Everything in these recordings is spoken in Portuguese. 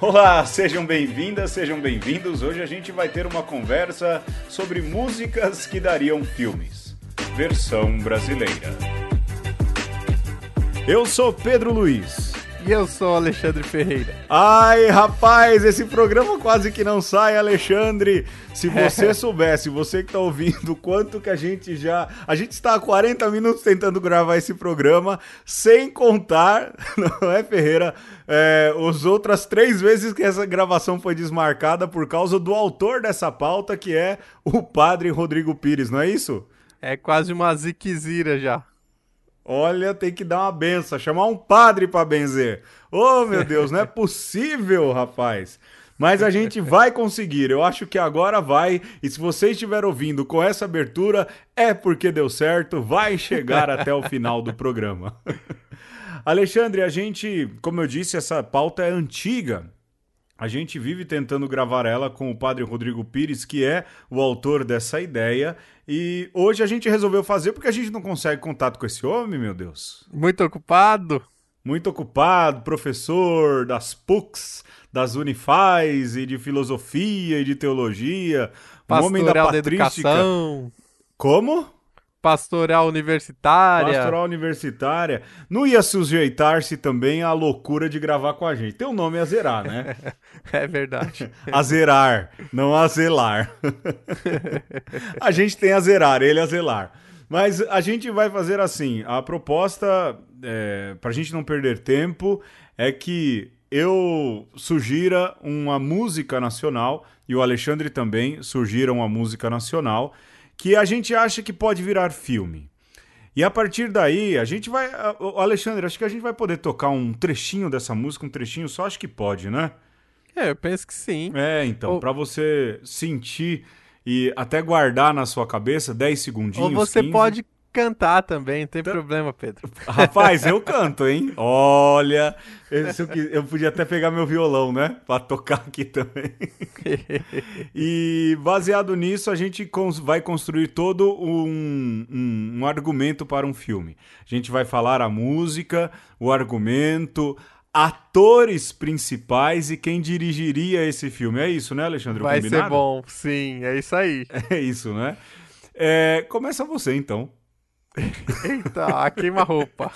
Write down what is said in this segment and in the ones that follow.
Olá, sejam bem-vindas, sejam bem-vindos. Hoje a gente vai ter uma conversa sobre músicas que dariam filmes. Versão brasileira. Eu sou Pedro Luiz. E eu sou Alexandre Ferreira. Ai, rapaz, esse programa quase que não sai, Alexandre. Se você soubesse, você que tá ouvindo, quanto que a gente já. A gente está há 40 minutos tentando gravar esse programa, sem contar, não é, Ferreira? É, as outras três vezes que essa gravação foi desmarcada por causa do autor dessa pauta, que é o padre Rodrigo Pires, não é isso? É quase uma ziquezira já. Olha, tem que dar uma benção, chamar um padre para benzer. Oh, meu Deus, não é possível, rapaz. Mas a gente vai conseguir, eu acho que agora vai. E se você estiver ouvindo com essa abertura, é porque deu certo, vai chegar até o final do programa. Alexandre, a gente, como eu disse, essa pauta é antiga. A gente vive tentando gravar ela com o padre Rodrigo Pires, que é o autor dessa ideia. E hoje a gente resolveu fazer porque a gente não consegue contato com esse homem, meu Deus. Muito ocupado. Muito ocupado, professor das PUCs, das Unifais e de filosofia e de teologia. Um homem da patrística. Como? Pastoral universitária. Pastoral universitária. Não ia sujeitar-se também à loucura de gravar com a gente. Tem o um nome Azerar, né? é verdade. Azerar, não Azelar. a gente tem Azerar, ele Azelar. Mas a gente vai fazer assim: a proposta, é, para a gente não perder tempo, é que eu sugira uma música nacional e o Alexandre também sugira uma música nacional que a gente acha que pode virar filme. E a partir daí, a gente vai. Alexandre, acho que a gente vai poder tocar um trechinho dessa música, um trechinho só, acho que pode, né? É, eu penso que sim. É, então, Ou... para você sentir e até guardar na sua cabeça 10 segundinhos. Ou você 15... pode cantar também, não tem tá. problema, Pedro. Rapaz, eu canto, hein? Olha, eu, eu podia até pegar meu violão, né? Pra tocar aqui também. e baseado nisso, a gente vai construir todo um, um, um argumento para um filme. A gente vai falar a música, o argumento, atores principais e quem dirigiria esse filme. É isso, né, Alexandre? Vai ser bom, sim, é isso aí. É isso, né? É, começa você, então. Eita, queima-roupa.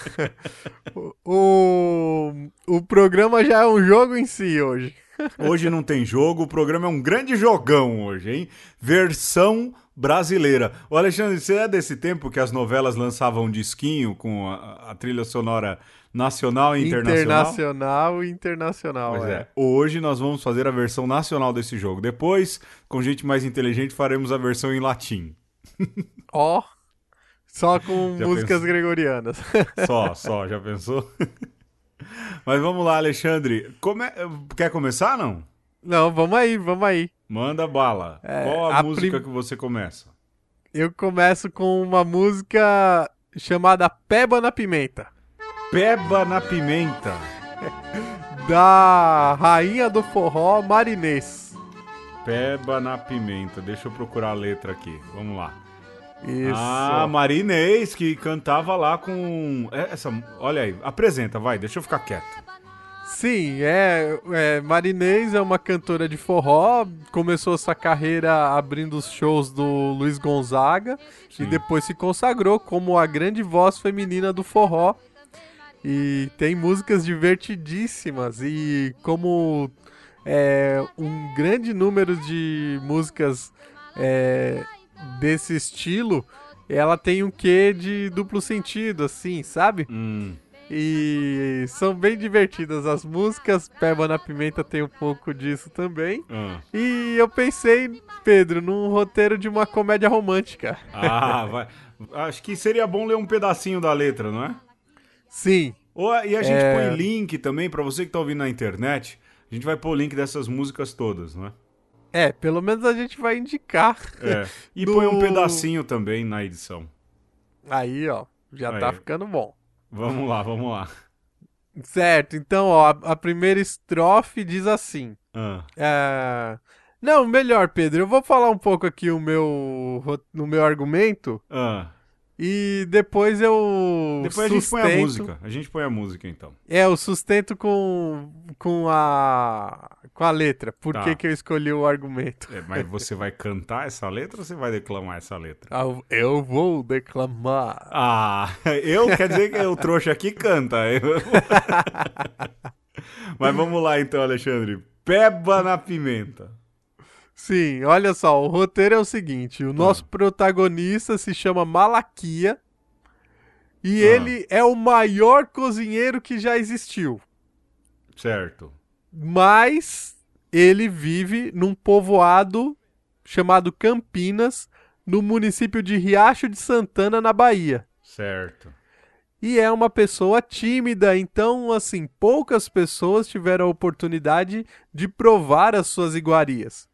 O, o programa já é um jogo em si hoje. Hoje não tem jogo, o programa é um grande jogão hoje, hein? Versão brasileira. O Alexandre, você é desse tempo que as novelas lançavam um disquinho com a, a trilha sonora nacional e internacional? Internacional e internacional, pois é. é. Hoje nós vamos fazer a versão nacional desse jogo. Depois, com gente mais inteligente, faremos a versão em latim. Ó... Oh. Só com já músicas pensou? gregorianas. Só, só, já pensou? Mas vamos lá, Alexandre. Come... Quer começar, não? Não, vamos aí, vamos aí. Manda bala. É, Qual a, a música prim... que você começa? Eu começo com uma música chamada Peba na Pimenta. Peba na Pimenta. da rainha do forró Marinês. Peba na Pimenta. Deixa eu procurar a letra aqui. Vamos lá. Isso. Ah, Marinês, que cantava lá com. É, essa, olha aí, apresenta, vai, deixa eu ficar quieto. Sim, é, é, Marinês é uma cantora de forró, começou sua carreira abrindo os shows do Luiz Gonzaga Sim. e depois se consagrou como a grande voz feminina do forró. E tem músicas divertidíssimas e como é, um grande número de músicas é, desse estilo, ela tem um quê de duplo sentido, assim, sabe? Hum. E são bem divertidas as músicas. Peba na Pimenta tem um pouco disso também. Hum. E eu pensei, Pedro, num roteiro de uma comédia romântica. Ah, vai. Acho que seria bom ler um pedacinho da letra, não é? Sim. Ou, e a gente é... põe link também, para você que tá ouvindo na internet. A gente vai pôr o link dessas músicas todas, não é? É, pelo menos a gente vai indicar. É. E põe um pedacinho também na edição. Aí, ó, já tá Aí. tá ficando bom. Vamos lá, vamos lá. Certo, então, ó, a, primeira estrofe diz assim. Ah. É... Não, melhor, Pedro, eu vou falar um pouco aqui o meu, no meu argumento. Ah. E depois eu. Depois a gente põe a música. A gente põe a música então. É, eu sustento com, com a. com a letra. Por Tá. que, que eu escolhi o argumento? É, mas você vai cantar essa letra ou você vai declamar essa letra? Ah, Eu vou declamar. Ah, eu quer dizer que o trouxa aqui canta. Eu- Mas vamos lá então, Alexandre. Peba na pimenta. Sim, olha só, o roteiro é o seguinte: o nosso protagonista se chama Malaquia e Ah. ele é o maior cozinheiro que já existiu. Certo. Mas ele vive num povoado chamado Campinas, no município de Riacho de Santana, na Bahia. Certo. E é uma pessoa tímida, então, assim, poucas pessoas tiveram a oportunidade de provar as suas iguarias.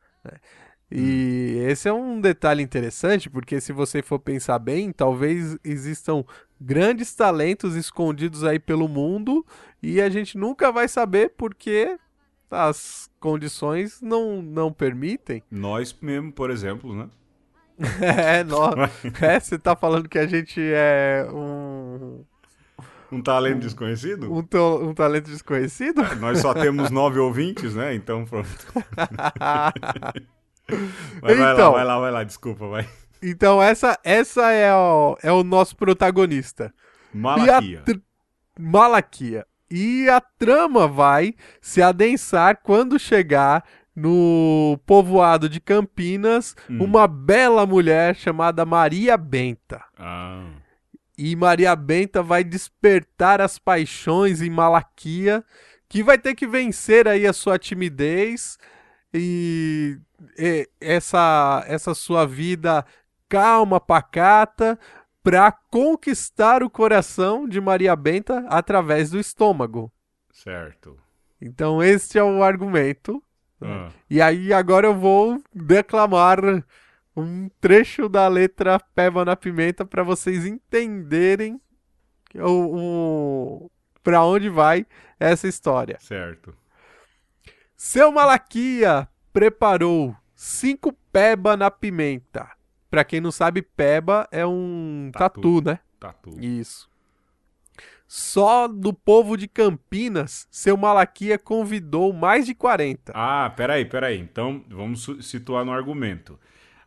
E esse é um detalhe interessante, porque se você for pensar bem, talvez existam grandes talentos escondidos aí pelo mundo e a gente nunca vai saber porque as condições não, não permitem. Nós mesmo, por exemplo, né? É, nó- é, você tá falando que a gente é um, Um talento desconhecido? um, to- um talento desconhecido? Nós só temos nove ouvintes, né? Então pronto. Vai, vai lá, Então. vai lá, vai lá, desculpa, vai. Então essa, essa é, o, é o nosso protagonista. Malaquia. E Malaquia. E a trama vai se adensar quando chegar no povoado de Campinas Hum. uma bela mulher chamada Maria Benta. Ah, E Maria Benta vai despertar as paixões em Malaquia, que vai ter que vencer aí a sua timidez e, e essa, essa sua vida calma, pacata, para conquistar o coração de Maria Benta através do estômago. certo. Então este é o argumento. Ah, E aí agora eu vou declamar um trecho da letra Peba na Pimenta para vocês entenderem o, o para onde vai essa história. certo. Seu Malaquia preparou cinco peba na pimenta. Pra quem não sabe, peba é um Tatu. tatu, né? Tatu. Isso. Só do povo de Campinas, seu Malaquia convidou mais de 40. Ah, peraí, peraí. Então, vamos situar no argumento.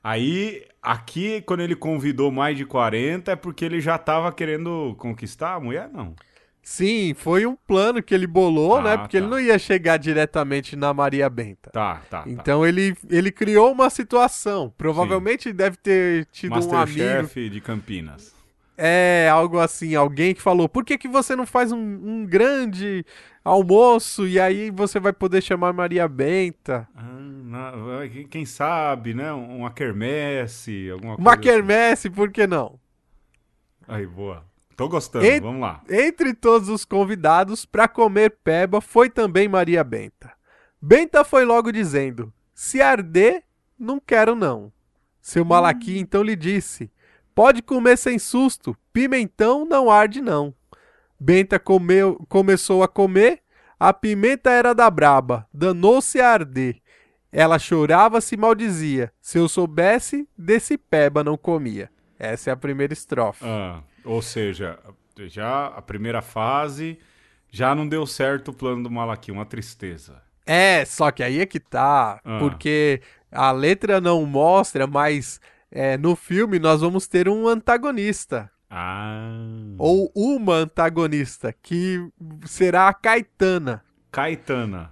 Aí, aqui, quando ele convidou mais de 40, é porque ele já tava querendo conquistar a mulher? Não. Sim, foi um plano que ele bolou, Ah, né? Porque tá. ele não ia chegar diretamente na Maria Benta. Tá, tá, tá. Então ele, ele criou uma situação. Provavelmente deve ter tido um amigo. Masterchef de Campinas. É, algo assim, alguém que falou, por que, que você não faz um, um grande almoço e aí você vai poder chamar Maria Benta? Ah, quem- sabe, né? Uma quermesse, alguma coisa. Uma assim. quermesse, por que não? Aí, boa. Tô gostando, E- vamos lá. Entre todos os convidados para comer peba foi também Maria Benta. Benta foi logo dizendo: Se arder, não quero não. Seu Malaqui então lhe disse: Pode comer sem susto, pimentão não arde não. Benta comeu, começou a comer, a pimenta era da braba, danou-se a arder. Ela chorava se maldizia. Se eu soubesse, desse peba não comia. Essa é a primeira estrofe. Ah, ou seja, já a primeira fase já não deu certo o plano do Malaqui, uma tristeza. É, só que aí é que tá, Ah. porque a letra não mostra, mas é, no filme nós vamos ter um antagonista, Ah. ou uma antagonista, que será a Caetana. Caetana.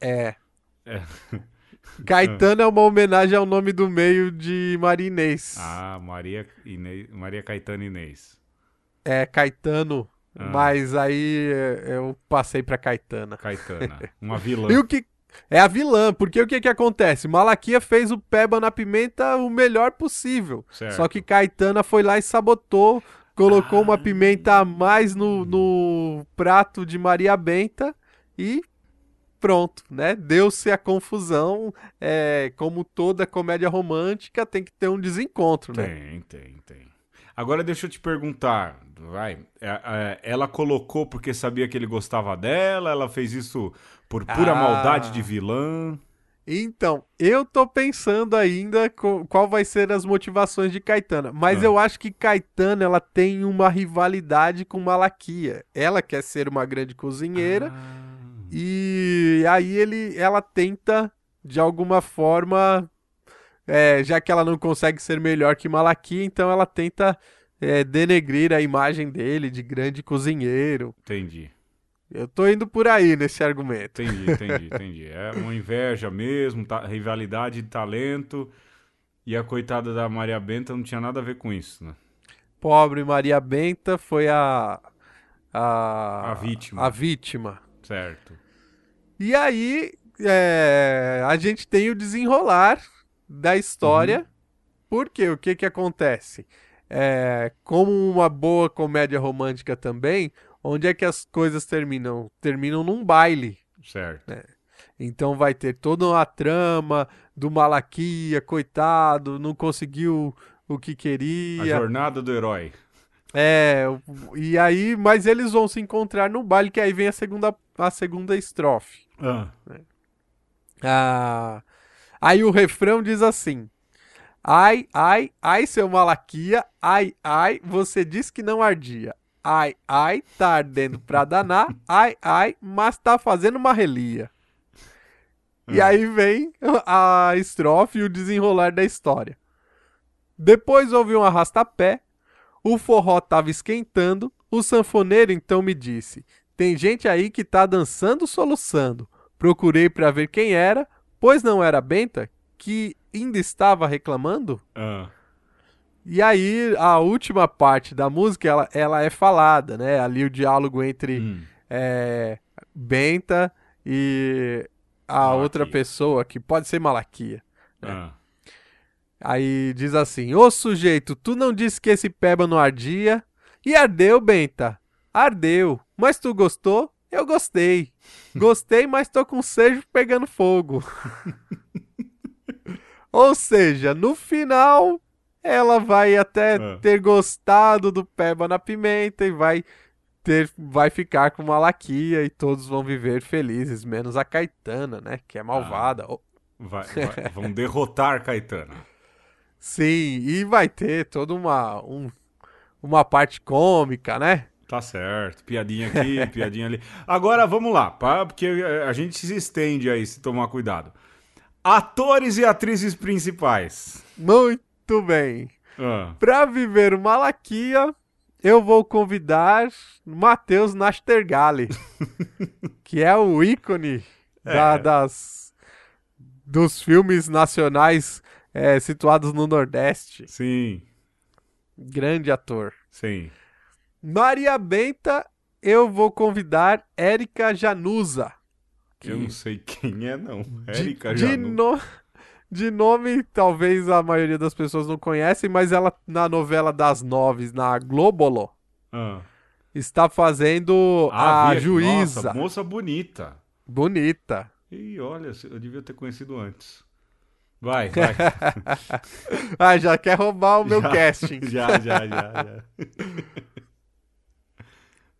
É. É. Caetana é uma homenagem ao nome do meio de Marinês. Ah, Maria, Inês, Maria Caetana Inês. É, Caetano, Ah. mas aí é, eu passei pra Caetana. Caetana. Uma vilã. E o que. É a vilã, porque o que que acontece? Malaquia fez o Peba na pimenta o melhor possível. Certo. Só que Caetana foi lá e sabotou, colocou uma pimenta a mais no, no prato de Maria Benta e pronto, né? Deu-se a confusão. É, como toda comédia romântica, tem que ter um desencontro, né? Tem, tem, tem. Agora deixa eu te perguntar, vai. é, é, ela colocou porque sabia que ele gostava dela? Ela fez isso por pura Ah. maldade de vilã? Então, eu tô pensando ainda qual vai ser as motivações de Caetana, mas Ah. eu acho que Caetana ela tem uma rivalidade com Malaquia. Ela quer ser uma grande cozinheira Ah. e aí ele, ela tenta de alguma forma, é, já que ela não consegue ser melhor que Malaquia, então ela tenta é, denegrir a imagem dele de grande cozinheiro. Entendi. Eu tô indo por aí nesse argumento. Entendi, entendi, entendi. É uma inveja mesmo, ta- rivalidade de talento. E a coitada da Maria Benta não tinha nada a ver com isso, né? Pobre Maria Benta foi a a, A vítima. a vítima. Certo. E aí é, a gente tem o desenrolar da história. Porque o que que acontece? É, como uma boa comédia romântica também, onde é que as coisas terminam? Terminam num baile. Certo. Então vai ter toda uma trama do Malaquia, coitado, não conseguiu o que A queria. jornada do herói. É, e aí, mas eles vão se encontrar no baile, que aí vem a segunda, a segunda estrofe. Ah, Ah, aí o refrão diz assim: Ai, ai, ai, seu Malaquia, ai, ai, você disse que não ardia. Ai, ai, tá ardendo pra danar, ai, ai, mas tá fazendo uma relia. E Ah. aí vem a estrofe e o desenrolar da história. Depois houve um arrastapé, o forró tava esquentando, o sanfoneiro então me disse: Tem gente aí que tá dançando soluçando. Procurei pra ver quem era, pois não era Benta, que ainda estava reclamando. ah, E aí a última parte da música ela, ela é falada, né? Ali o diálogo entre hum, é, Benta e a Malaquia. outra pessoa, que pode ser Malaquia. ah. Aí diz assim: Ô sujeito, tu não disse que esse peba não ardia? E ardeu, Benta. Ardeu. Mas tu gostou? Eu gostei. Gostei, mas tô com sejo pegando fogo. Ou seja, no final, ela vai até Ah. ter gostado do peba na pimenta e vai ter, vai ficar com Malaquia e todos vão viver felizes, menos a Caetana, né? Que é malvada. Oh, Vai, vai- vão derrotar Caetano. Sim, e vai ter toda uma, um- uma parte cômica, né? Tá certo. Piadinha aqui, piadinha ali. Agora vamos lá, pá, porque eh, a gente se estende aí se tomar cuidado. Atores e atrizes principais. Muito bem. Ah, Pra viver o Malaquia, eu vou convidar Matheus Nastergalli, que é o ícone da- É. das, dos filmes nacionais é, situados no Nordeste. sim, Grande ator. sim. Maria Benta, eu vou convidar Érica Januza. Eu não sei quem é, não. De, Érica de, Janu. no- de nome, talvez a maioria das pessoas não conhecem, mas ela na novela das nove, na Globolo, Ah. está fazendo Ah, a vi- juíza. Nossa, moça bonita. Bonita. Ih, olha, eu devia ter conhecido antes. Vai, vai. Ah, já quer roubar o meu Já, casting. Já, já, já, já.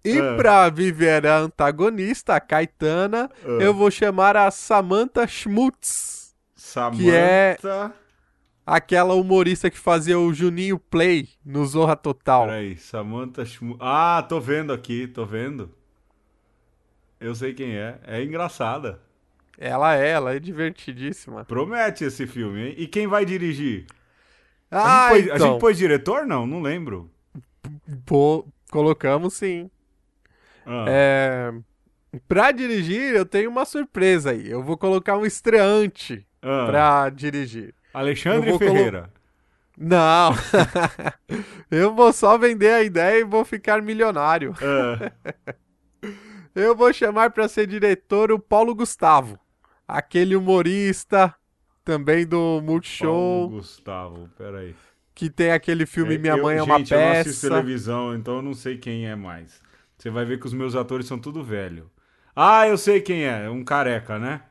E Ah. pra viver a antagonista, a Caetana, Ah. eu vou chamar a Samantha Schmutz, Samantha. Que é- aquela humorista que fazia o Juninho Play no Zorra Total. Peraí, Samantha Schmu... Ah, tô vendo aqui, tô vendo. Eu sei quem é. É engraçada. Ela é, ela é divertidíssima. Promete esse filme, hein? E quem vai dirigir? A, Ah, gente, pôs, a então. gente pôs diretor? Não, não lembro. Pô, colocamos sim. Ah, É, Pra dirigir, eu tenho uma surpresa aí. Eu vou colocar um estreante ah. pra dirigir. Alexandre vou colo- Ferreira. Não! eu vou só vender a ideia e vou ficar milionário. Ah, Eu vou chamar pra ser diretor o Paulo Gustavo. Aquele humorista também do Paulo Multishow, Gustavo, peraí. que tem aquele filme É, Minha eu- Mãe é uma gente, eu não assisto peça. televisão, então eu não sei quem é mais. Você vai ver que os meus atores são tudo velho. Ah, eu sei quem é. Um careca, né?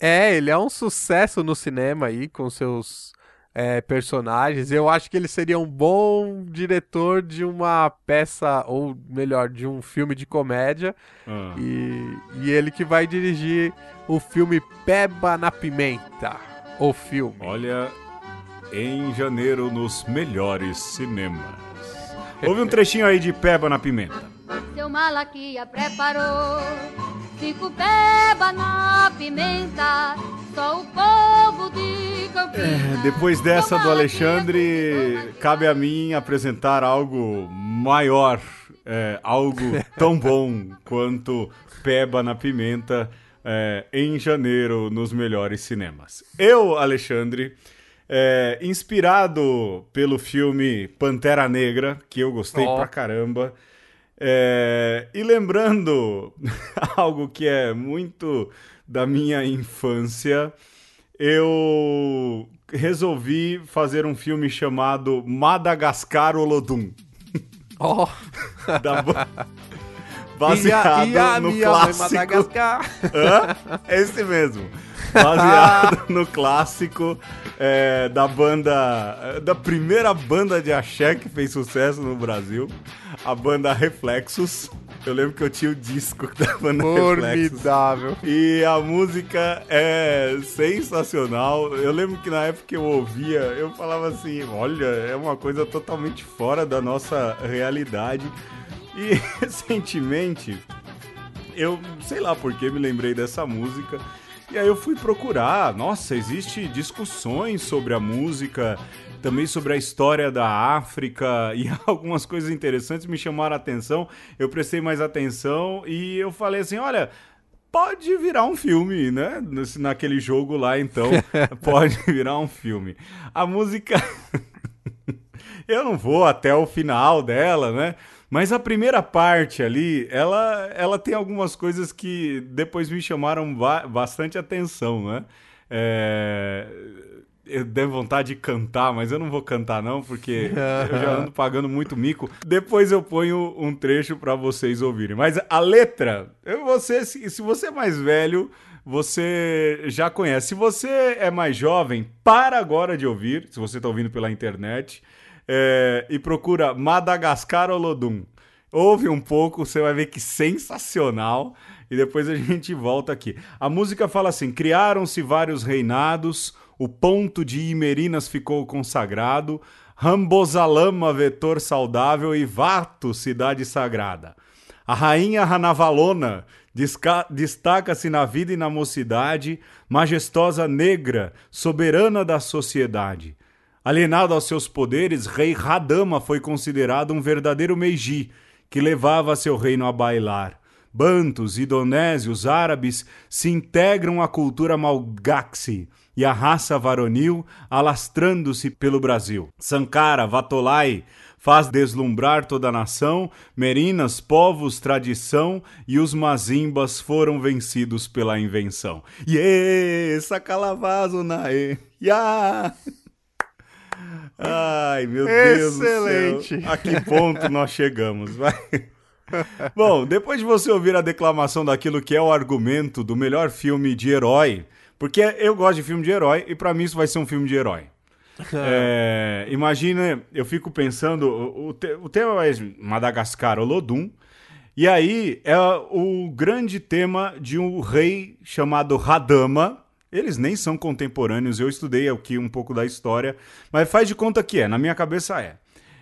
É, ele é um sucesso no cinema aí, com seus é, personagens. Eu acho que ele seria um bom diretor de uma peça, ou melhor, de um filme de comédia. Ah. E, e ele que vai dirigir o filme Peba na Pimenta. O filme. Olha, em janeiro nos melhores cinemas. Houve um trechinho aí de Peba na Pimenta. Seu Malaquia preparou cinco peba na pimenta, só o povo de Campinas. É, depois dessa do Alexandre, cabe a mim apresentar algo maior, é, algo tão bom quanto Peba na Pimenta é, em janeiro nos melhores cinemas. Eu, Alexandre é, inspirado pelo filme Pantera Negra, que eu gostei oh. pra caramba. É, e lembrando algo que é muito da minha infância, eu resolvi fazer um filme chamado Madagascar Olodum. Oh. da, baseado no clássico. Madagascar. Hã? Esse mesmo. Baseado no clássico é, da banda. Da primeira banda de axé que fez sucesso no Brasil, a banda Reflexos. Eu lembro que eu tinha o disco da banda Formidável. Reflexos. E a música é sensacional. Eu lembro que na época que eu ouvia, eu falava assim: olha, é uma coisa totalmente fora da nossa realidade. E recentemente, eu sei lá por que me lembrei dessa música. E aí eu fui procurar. Nossa, existe discussões sobre a música, também sobre a história da África e algumas coisas interessantes me chamaram a atenção. Eu prestei mais atenção e eu falei assim, olha, pode virar um filme, né? Naquele jogo lá, então, pode virar um filme. A música. eu não vou até o final dela, né? Mas a primeira parte ali, ela, ela tem algumas coisas que depois me chamaram ba bastante atenção, né? É... Eu devo vontade de cantar, mas eu não vou cantar não, porque eu já ando pagando muito mico. Depois eu ponho um trecho para vocês ouvirem. Mas a letra, você, se você é mais velho, você já conhece. Se você é mais jovem, para agora de ouvir, se você está ouvindo pela internet é, e procura Madagascar Olodum. Ouve um pouco, você vai ver que sensacional. E depois a gente volta aqui. A música fala assim: criaram-se vários reinados, o ponto de Imerinas ficou consagrado, Rambosalama, vetor saudável, e Vato, cidade sagrada. A rainha Ranavalona destaca-se na vida e na mocidade, majestosa negra, soberana da sociedade. Alienado aos seus poderes, rei Radama foi considerado um verdadeiro Meiji, que levava seu reino a bailar. Bantos, indonésios, árabes se integram à cultura malgaxi e à raça varonil alastrando-se pelo Brasil. Sankara, Vatolai, faz deslumbrar toda a nação, merinas, povos, tradição, e os mazimbas foram vencidos pela invenção. Ye, sacalavazo nae, ya! Ai, meu Deus Excelente. do céu. A que ponto nós chegamos, vai. Bom, depois de você ouvir a declamação daquilo que é o argumento do melhor filme de herói, porque eu gosto de filme de herói e para mim isso vai ser um filme de herói. é, imagina, eu fico pensando, o, te, o tema é Madagascar Olodum, e aí é o grande tema de um rei chamado Radama, eles nem são contemporâneos, eu estudei aqui um pouco da história, mas faz de conta que é, na minha cabeça é.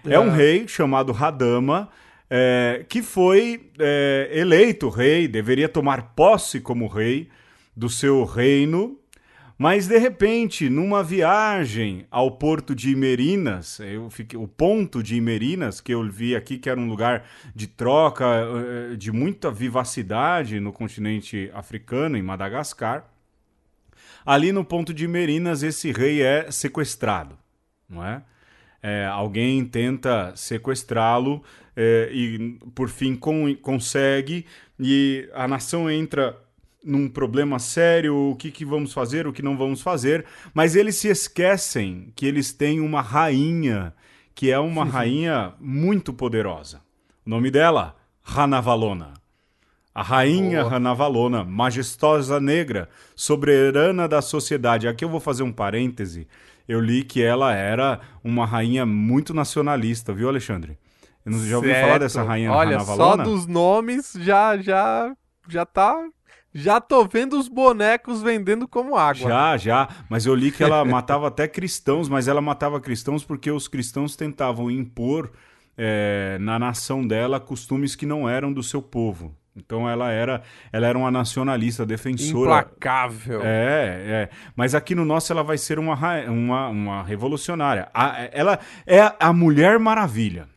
É, é um rei chamado Radama, é, que foi é, eleito rei, deveria tomar posse como rei do seu reino, mas de repente, numa viagem ao porto de Imerinas, eu fiquei, o ponto de Imerinas, que eu vi aqui que era um lugar de troca, é, de muita vivacidade no continente africano, em Madagascar, Ali no ponto de Merinas, esse rei é sequestrado, não é? é alguém tenta sequestrá-lo é, e, por fim, com, consegue, e a nação entra num problema sério, o que, que vamos fazer, o que não vamos fazer, mas eles se esquecem que eles têm uma rainha, que é uma rainha muito poderosa. O nome dela, Ranavalona. A rainha Boa. Ranavalona, majestosa negra, soberana da sociedade. Aqui eu vou fazer um parêntese. eu li que ela era uma rainha muito nacionalista, viu, Alexandre? Eu não, já ouviu falar dessa rainha Olha, Ranavalona? só dos nomes já, já, já tá... Já tô vendo os bonecos vendendo como água. Já, já. Mas eu li que ela matava até cristãos, mas ela matava cristãos porque os cristãos tentavam impor eh, na nação dela costumes que não eram do seu povo. Então ela era, ela era uma nacionalista, defensora. Implacável. É, é. Mas aqui no nosso ela vai ser uma, uma, uma revolucionária. A- ela é a Mulher Maravilha.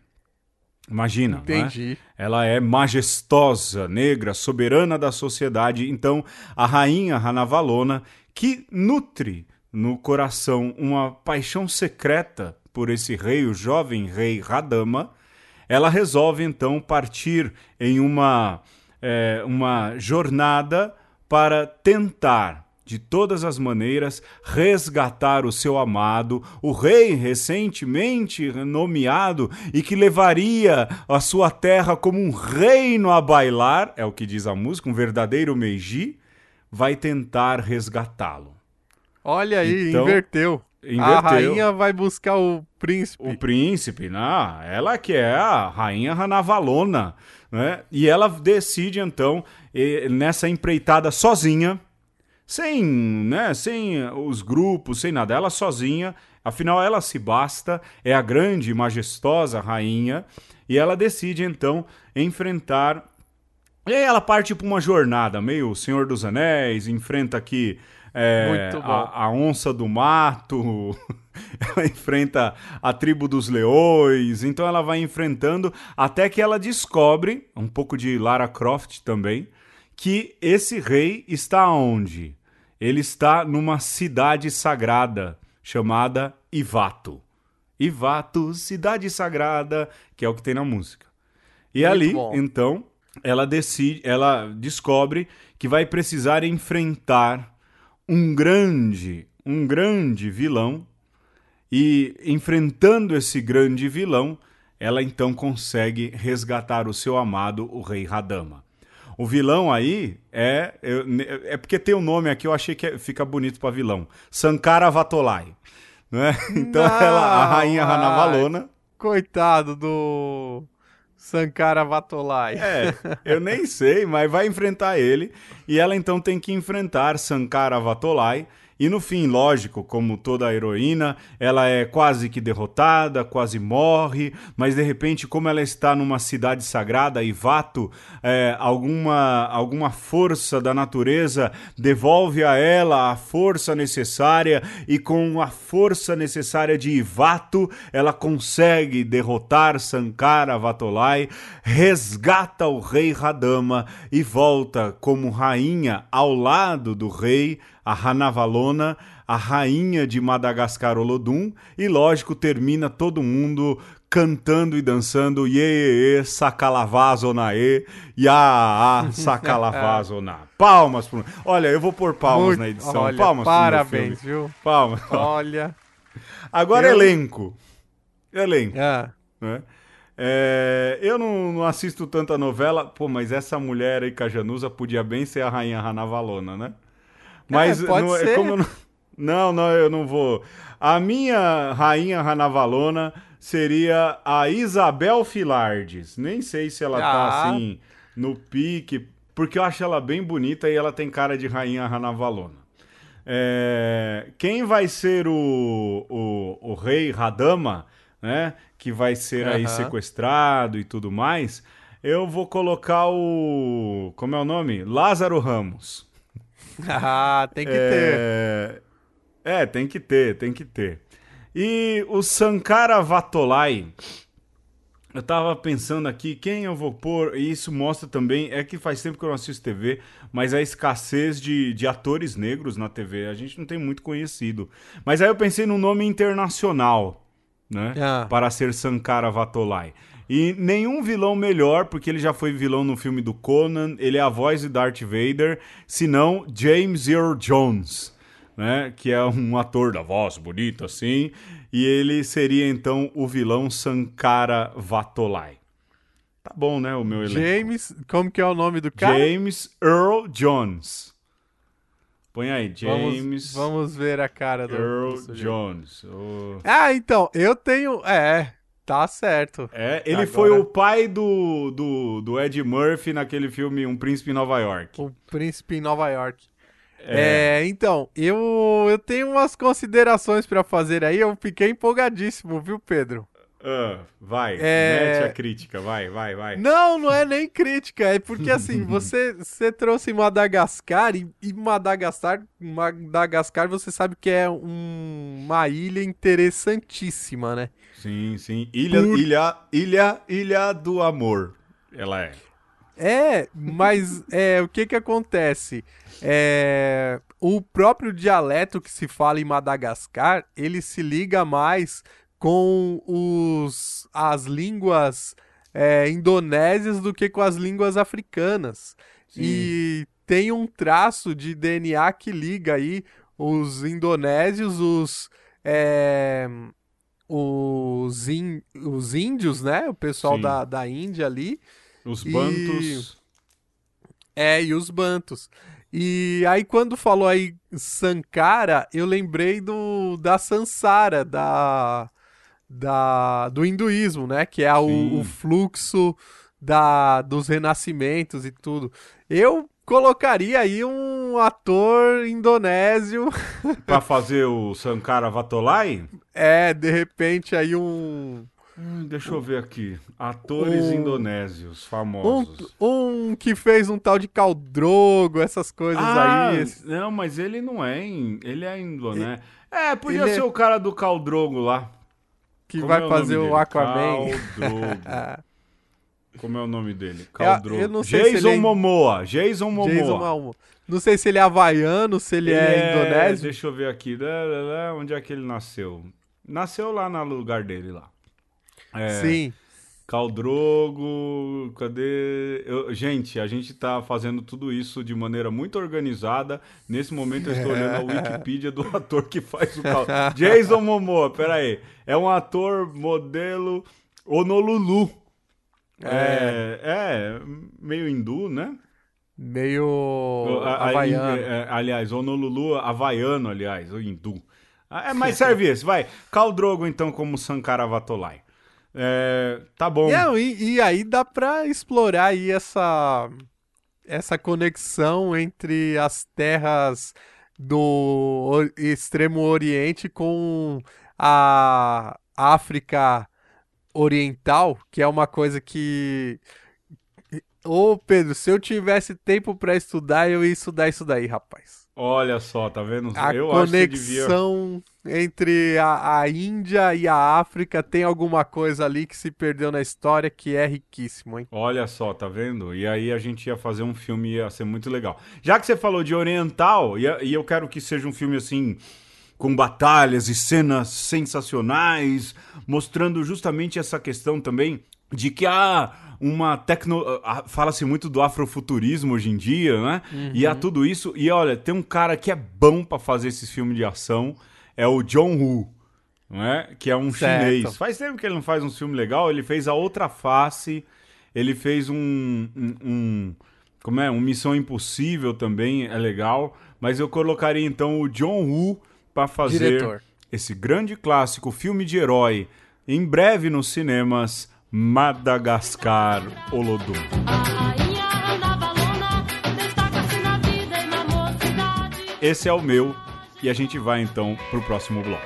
Imagina. é? Entendi. Ela é majestosa, negra, soberana da sociedade. Então, a rainha Ranavalona, que nutre no coração uma paixão secreta por esse rei, o jovem rei Radama, ela resolve então partir em uma, eh, uma jornada para tentar, de todas as maneiras, resgatar o seu amado, o rei recentemente nomeado e que levaria a sua terra como um reino a bailar, é o que diz a música, um verdadeiro Meiji, vai tentar resgatá-lo. Olha aí, Então, inverteu. Inverteu. A rainha vai buscar o príncipe. O príncipe, não, ela que é a rainha Ranavalona, né? E ela decide então nessa empreitada sozinha, sem, né, sem os grupos, sem nada, ela sozinha, afinal ela se basta, é a grande e majestosa rainha, e ela decide então enfrentar e aí ela parte para uma jornada, meio Senhor dos Anéis, enfrenta aqui é, a, a onça do mato, ela enfrenta a tribo dos leões, então ela vai enfrentando até que ela descobre, um pouco de Lara Croft também, que esse rei está onde? Ele está numa cidade sagrada chamada Ivato. Ivato, cidade sagrada, que é o que tem na música. E Muito ali, bom. então, ela decide, ela descobre que vai precisar enfrentar um grande, um grande vilão. E enfrentando esse grande vilão, ela então consegue resgatar o seu amado, o rei Radama. O vilão aí é. é porque tem um nome aqui, eu achei que é- fica bonito para vilão. Sankara Vatolai. Né? Então Não, ela, a rainha ai. Ranavalona. Coitado do Sankara Vatolai. É, eu nem sei, mas vai enfrentar ele. E ela então tem que enfrentar Sankara Vatolai. E no fim, lógico, como toda heroína, ela é quase que derrotada, quase morre, mas de repente, como ela está numa cidade sagrada, Ivato, é, alguma, alguma força da natureza devolve a ela a força necessária, e com a força necessária de Ivato, ela consegue derrotar Sankara Vatolai, resgata o rei Radama e volta como rainha ao lado do rei, a Ranavalona, a rainha de Madagascar Olodum, e lógico, termina todo mundo cantando e dançando Ye, ye, ye Sakalavazonae, Ya, a, Sakalavazona. Palmas pro... Olha, eu vou pôr palmas Muito- na edição. Olha, palmas parabéns, viu? Palmas. Olha. Agora Eu- elenco. Elenco Ah, né? É, eu não, não assisto tanta novela, pô, mas essa mulher aí, Cajanusa, podia bem ser a rainha Ranavalona, né? Mas pode não, é ser. como não, não, não, eu não vou. A minha rainha Ranavalona seria a Isabel Filardes. Nem sei se ela tá Ah. assim no pique, porque eu acho ela bem bonita e ela tem cara de rainha Ranavalona. É, quem vai ser o, o, o rei Radama, né? Que vai ser aí sequestrado e tudo mais. Eu vou colocar o. Como é o nome? Lázaro Ramos. Ah, tem que ter. É... é, tem que ter, tem que ter. E o Sankara Vatolai, eu tava pensando aqui, quem eu vou pôr, e isso mostra também, é que faz tempo que eu não assisto TV, mas a escassez de, de atores negros na TV, a gente não tem muito conhecido. Mas aí eu pensei num nome internacional, né, Ah. para ser Sankara Vatolai. E nenhum vilão melhor, porque ele já foi vilão no filme do Conan, ele é a voz de Darth Vader, senão James Earl Jones, né? Que é um ator da voz bonita assim. E ele seria então o vilão Sankara Vatolai. Tá bom, né? O meu elenco. James, como que é o nome do cara? James Earl Jones. Põe aí, James Vamos, vamos ver a cara do, Earl. Jones. O- Ah, então, eu tenho. É, tá certo. É, ele Agora- foi o pai do, do, do Ed Murphy naquele filme Um Príncipe em Nova York. O príncipe em Nova York. É, então, eu, eu tenho umas considerações pra fazer aí. Eu fiquei empolgadíssimo, viu, Pedro? Ah, vai, É. mete a crítica, vai, vai, vai. Não, não é nem crítica, é porque assim, você, você trouxe Madagascar e, e Madagascar, Madagascar você sabe que é um- uma ilha interessantíssima, né? Sim, sim. Ilha, Por- ilha, ilha, ilha do amor. Ela é. É, mas é, o que que acontece? É, o próprio dialeto que se fala em Madagascar, ele se liga mais com os, as línguas é, indonésias do que com as línguas africanas. Sim. E tem um traço de DNA que liga aí os indonésios, os, é, os, in- os índios, né? O pessoal Sim. da, da Índia ali. Os E- bantos. É, e os bantos. E aí, quando falou aí Sankara, eu lembrei do da Sansara, da, da, do hinduísmo, né? Que é o, o fluxo da, dos renascimentos e tudo. Eu colocaria aí um ator indonésio, Pra fazer o Sankara Vatolai? é, de repente aí um, Hum, deixa eu ver aqui. Atores Um- indonésios um, famosos. um que fez um tal de Caldrogo, essas coisas ah, aí. esse- não, mas ele não é, em, ele é indonésio. É, podia é- ser o cara do Caldrogo lá. Que Como vai é o fazer o dele? Aquaman. Como é o nome dele? eu Caldrogo. não sei se Jason ele é- Momoa. Jason Momoa. Jason Momoa. Não sei se ele é havaiano, se ele, é, indonésio. Deixa eu ver aqui. Onde é que ele nasceu? Nasceu lá no lugar dele lá. É, Sim. Caldrogo, cadê? Eu- gente, a gente tá fazendo tudo isso de maneira muito organizada. Nesse momento eu estou olhando a Wikipedia do ator que faz o Caldrogo. Jason Momoa, pera aí. É um ator modelo Honolulu. É, é meio hindu, né? Meio A- a- havaiano. é, aliás, Honolulu, havaiano, aliás, o hindu. É, mas serve esse, vai. Caldrogo, então, como Sankara Vatolai. É, tá bom. E, e aí dá pra explorar aí essa, essa conexão entre as terras do extremo oriente com a África oriental, que é uma coisa que... Ô, Pedro, se eu tivesse tempo pra estudar, eu ia estudar isso daí, rapaz. Olha só, tá vendo? A Eu acho que você devia... conexão entre a, a Índia e a África tem alguma coisa ali que se perdeu na história que é riquíssimo, hein? Olha só, tá vendo? E aí a gente ia fazer um filme, ia ser muito legal. Já que você falou de oriental, e, e eu quero que seja um filme assim, com batalhas e cenas sensacionais, mostrando justamente essa questão também de que há uma tecno... ah, Fala-se muito do afrofuturismo hoje em dia, né? E há tudo isso. E olha, tem um cara que é bom pra fazer esses filmes de ação, é o John Woo. Não é? Que é um Certo. chinês. Faz tempo que ele não faz um filme legal. Ele fez A Outra Face. Ele fez um, um, um- como é? Um Missão Impossível também é legal. Mas eu colocaria então o John Woo para fazer Diretor. esse grande clássico, filme de herói, em breve nos cinemas, Madagascar Olodum. Esse é o meu e a gente vai então pro próximo bloco.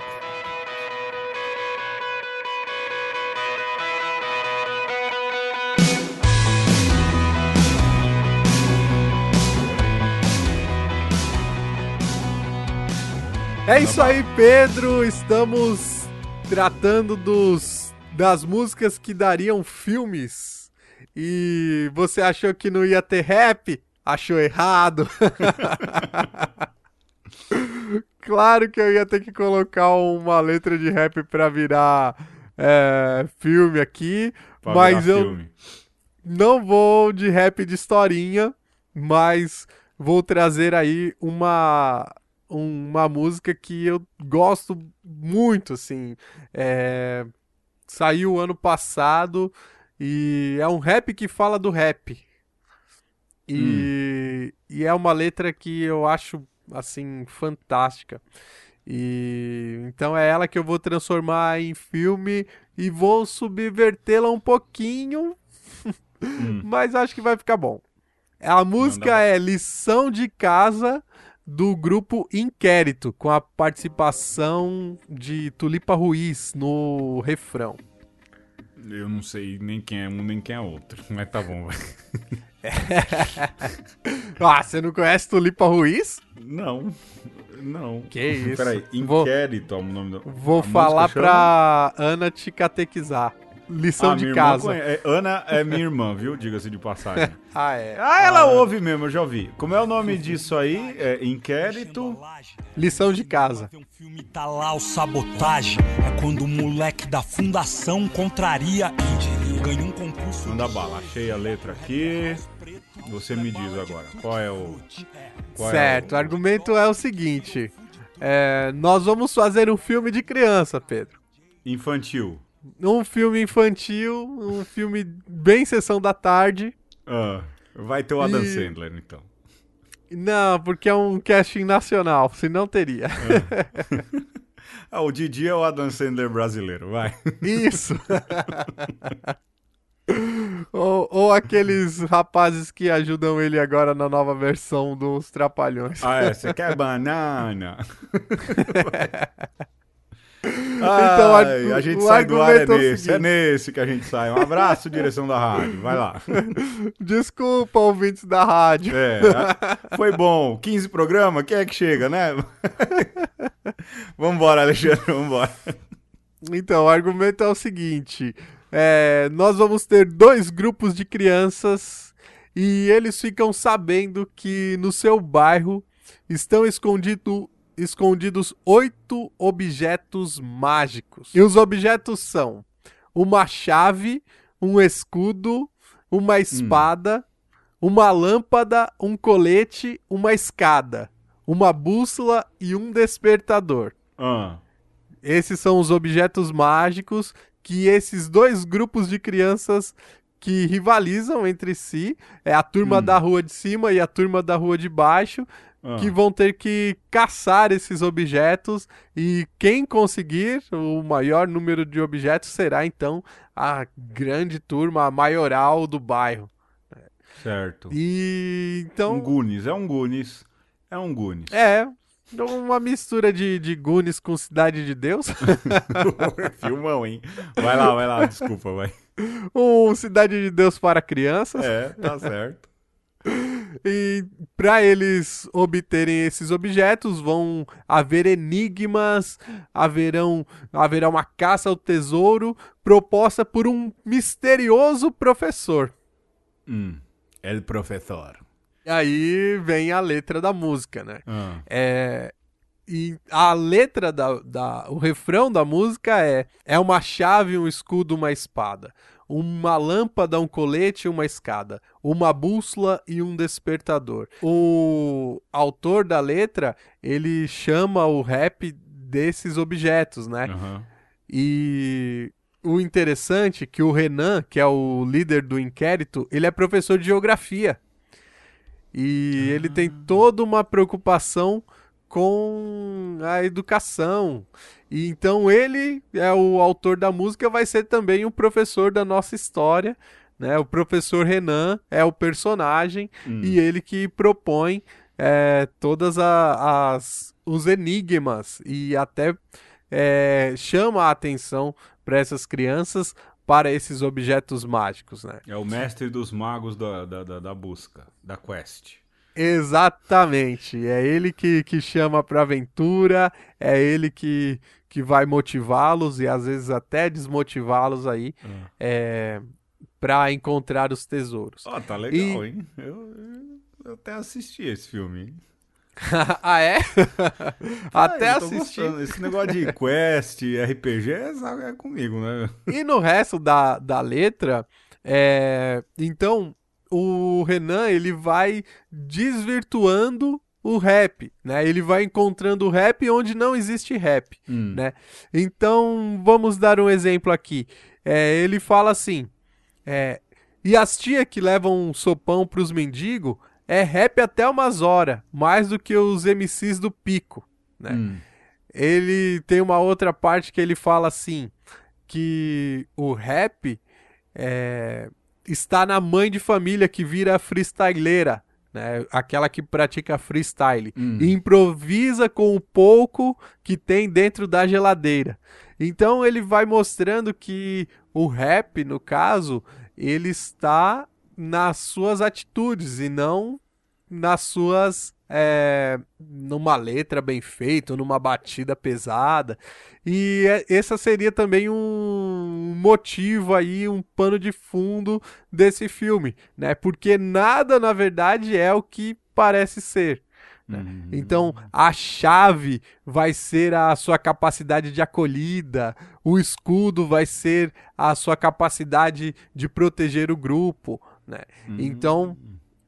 É isso aí, Pedro. Estamos tratando dos das músicas que dariam filmes. E você achou que não ia ter rap? Achou errado. claro que eu ia ter que colocar uma letra de rap pra virar é, filme aqui, Pra mas eu filme. não vou de rap de historinha, mas vou trazer aí uma uma música que eu gosto muito, assim. É, saiu ano passado e é um rap que fala do rap. E, e é uma letra que eu acho assim fantástica. E então é ela que eu vou transformar em filme e vou subvertê-la um pouquinho, mas acho que vai ficar bom. A música é Lição de Casa do grupo Inquérito, com a participação de Tulipa Ruiz no refrão. Eu não sei nem quem é um nem quem é outro, mas tá bom. Ah, você não conhece Tulipa Ruiz? Não, não. Que isso. Peraí, Vou- Inquérito é o nome do... Vou falar pra Ana te catequizar. Lição Ah, de casa. conhe- é, Ana é minha irmã, viu? Diga-se de passagem. Ah, é. Ah, ela ouve mesmo, eu já ouvi. Como é o nome disso aí? É Inquérito. Lição de casa. Um filme tá lá o sabotagem. É quando o moleque da fundação contraria e ganha um concurso. Manda bala, achei a letra aqui. Você me diz agora, qual é o... Qual certo, o É argumento é o seguinte: é, nós vamos fazer um filme de criança, Pedro. o... Infantil. Um filme infantil, um filme bem sessão da tarde. Ah, vai ter o Adam E- Sandler, então. Não, porque é um casting nacional, se não teria. Ah, o Didi é o Adam Sandler brasileiro, vai. Isso. ou, ou aqueles rapazes que ajudam ele agora na nova versão dos Trapalhões. Ah, é, você quer banana? Então, Ai, a gente sai do ar é é nesse, é nesse que a gente sai. Um abraço, direção da rádio, vai lá. Desculpa, ouvintes da rádio. É, foi bom. 15 programa, quem é que chega, né? Vambora, Alexandre, vambora. Então, o argumento é o seguinte: é, nós vamos ter dois grupos de crianças e eles ficam sabendo que no seu bairro estão escondido- escondidos oito objetos mágicos. E os objetos são uma chave, um escudo, uma espada, uma lâmpada, um colete, uma escada, uma bússola e um despertador. Ah, Esses são os objetos mágicos que esses dois grupos de crianças que rivalizam entre si, é a turma Hum. da rua de cima e a turma da rua de baixo, ah. que vão ter que caçar esses objetos e quem conseguir o maior número de objetos será então a grande turma, a maioral do bairro. Certo. E então Um Goonies, é um Goonies. É um Goonies. é uma mistura de, de Goonies com Cidade de Deus. Filmão, hein? Vai lá, vai lá, desculpa, vai. um Cidade de Deus para crianças. É, tá certo. E para eles obterem esses objetos, vão haver enigmas, haverão, haverá uma caça ao tesouro proposta por um misterioso professor. Hum, El Professor. E aí vem a letra da música, né? Ah, É, e a letra da, da. O refrão da música é: é uma chave, um escudo, uma espada. Uma lâmpada, um colete e uma escada. Uma bússola e um despertador. O autor da letra, ele chama o rap desses objetos, né? aham. E o interessante é que o Renan, que é o líder do inquérito, ele é professor de geografia. E ele tem toda uma preocupação com a educação. E então ele é o autor da música, vai ser também o professor da nossa história, né? O professor Renan é o personagem Hum. e ele que propõe é, todas a- as os enigmas e até é, chama a atenção para essas crianças para esses objetos mágicos, né? É o mestre dos magos da, da, da, da busca, da quest. Exatamente. É ele que, que chama para aventura, é ele que, que vai motivá-los e às vezes até desmotivá-los aí Ah. é, para encontrar os tesouros. Ó, tá legal, hein? Eu, eu- até assisti esse filme. ah, é? até Ah, tô assisti. gostando. Esse negócio de quest, RPG, é, é comigo, né? E no resto da, da letra, é, então o Renan ele vai desvirtuando o rap, né? Ele vai encontrando o rap onde não existe rap, Hum. né? Então vamos dar um exemplo aqui. É, ele fala assim: é, e as tia que levam um sopão pros mendigos, é rap até umas horas, mais do que os MCs do Pico, né? Hum. Ele tem uma outra parte que ele fala assim, que o rap é, está na mãe de família que vira freestyleira, né? Aquela que pratica freestyle. Hum. E improvisa com o pouco que tem dentro da geladeira. Então ele vai mostrando que o rap, no caso, ele está nas suas atitudes e não nas suas. é, numa letra bem feita, numa batida pesada. E é- essa seria também um motivo aí, um pano de fundo desse filme, né? Porque nada, na verdade, é o que parece ser. né? Uhum. Então, a chave vai ser a sua capacidade de acolhida, o escudo vai ser a sua capacidade de proteger o grupo, né? Uhum. Então,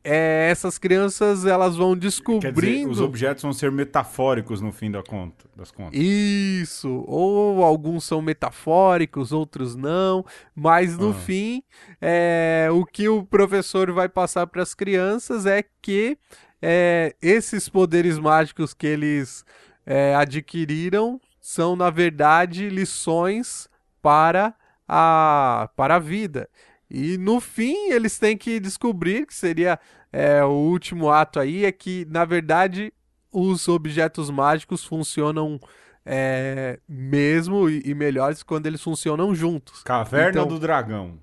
é, essas crianças elas vão Quer dizer, descobrindo os objetos vão ser metafóricos no fim da conta, das contas. isso, ou alguns são metafóricos, outros não, mas no Ah. fim, é, o que o professor vai passar para as crianças é que é, esses poderes mágicos que eles é, adquiriram são, na verdade, lições para a, para a vida. E no fim, eles têm que descobrir que seria é, o último ato aí, é que, na verdade, os objetos mágicos funcionam é, mesmo e, e melhores quando eles funcionam juntos. Caverna Então- do Dragão.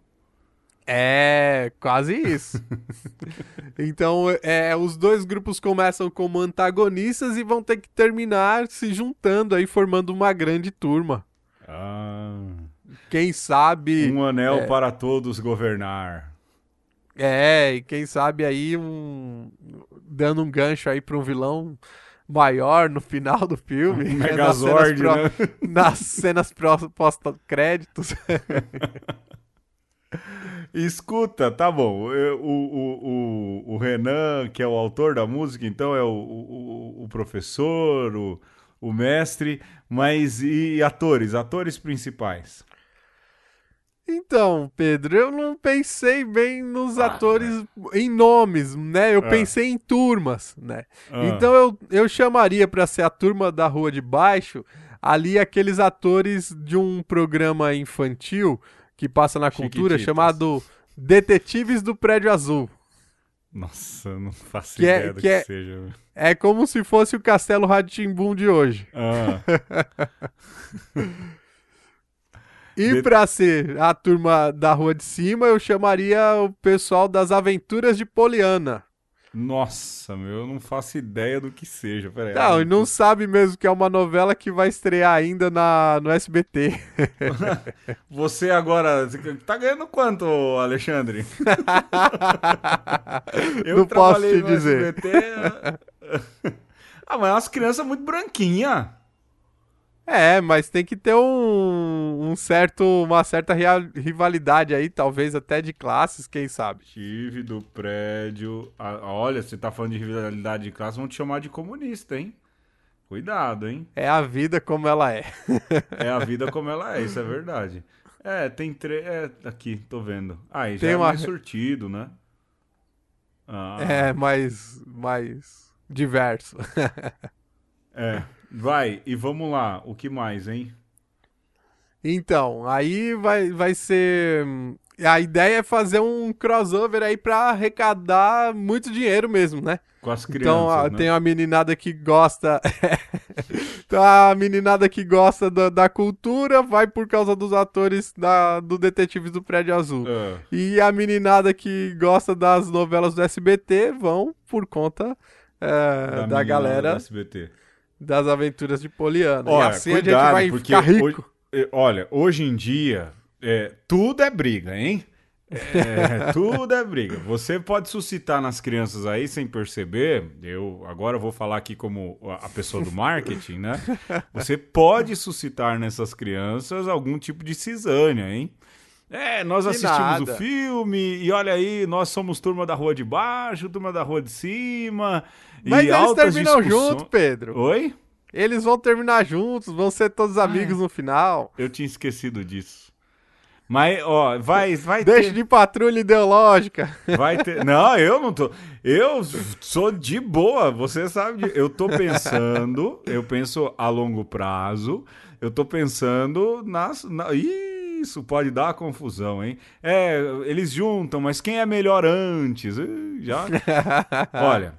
É, quase isso. então, é, os dois grupos começam como antagonistas e vão ter que terminar se juntando aí, formando uma grande turma. Ah, Quem sabe. um anel para todos governar. É, e quem sabe aí um. Dando um gancho aí pra um vilão maior no final do filme. Um nas Megazord, cenas né? Nas cenas pró- pós-créditos. Escuta, tá bom. eu- O, o, o, o Renan, que é o autor da música, então é o, o, o professor, o, o mestre, mas e atores? Atores principais? Então, Pedro, eu não pensei bem nos Ah, atores em nomes, né? Eu Ah. pensei em turmas, né? Ah, Então eu, eu chamaria pra ser a turma da Rua de Baixo ali aqueles atores de um programa infantil que passa na cultura chamado Detetives do Prédio Azul. Nossa, não faço Que é- ideia do que que, é- seja. É como se fosse o Castelo Ratimbum de hoje. Ah, E pra ser a turma da Rua de Cima, eu chamaria o pessoal das Aventuras de Poliana. nossa, meu, eu não faço ideia do que seja. Peraí. Não, e não sabe mesmo que é uma novela que vai estrear ainda na, no SBT. Você agora tá ganhando quanto, Alexandre? Não posso te no dizer. SBT. ah, mas é umas crianças muito branquinhas. É, mas tem que ter um, um certo, uma certa rivalidade aí, talvez até de classes, quem sabe. Tive do prédio. Ah, olha, você tá falando de rivalidade de classe, vão te chamar de comunista, hein? Cuidado, hein? É a vida como ela é. É a vida como ela é, isso é verdade. É, tem três. É, aqui, tô vendo. Ah, e já Tem é uma- mais surtido, né? Ah, É mais, mais diverso. é. Vai, e vamos lá. O que mais, hein? Então, aí vai, vai ser. A ideia é fazer um crossover aí pra arrecadar muito dinheiro mesmo, né? Com as crianças. Então, a- né? tem a meninada que gosta. então, a meninada que gosta da, da cultura vai por causa dos atores da, do Detetives do Prédio Azul. Ah, E a meninada que gosta das novelas do SBT vão por conta é, da, meninada galera do SBT. Das aventuras de Poliana. Olha, e assim a cuidado, gente vai porque ficar rico. hoje- eh, olha, hoje em dia, é, tudo é briga, hein? É, tudo é briga. Você pode suscitar nas crianças aí sem perceber. Eu agora vou falar aqui como a a pessoa do marketing, né? Você pode suscitar nessas crianças algum tipo de cisânia, hein? É, nós assistimos nada. o filme e olha aí, nós somos turma da rua de baixo, turma da rua de cima. Mas eles terminam discussões- junto, Pedro. Oi? Eles vão terminar juntos, vão ser todos amigos no final. Eu tinha esquecido disso. Mas, ó, vai, vai Deixa ter... de patrulha ideológica. Vai ter. Não, eu não tô. Eu sou de boa, você sabe. de- Eu tô pensando, eu penso a longo prazo, eu tô pensando nas. Na... Isso pode dar confusão, hein? É, eles juntam, mas quem é melhor antes? Já. Olha,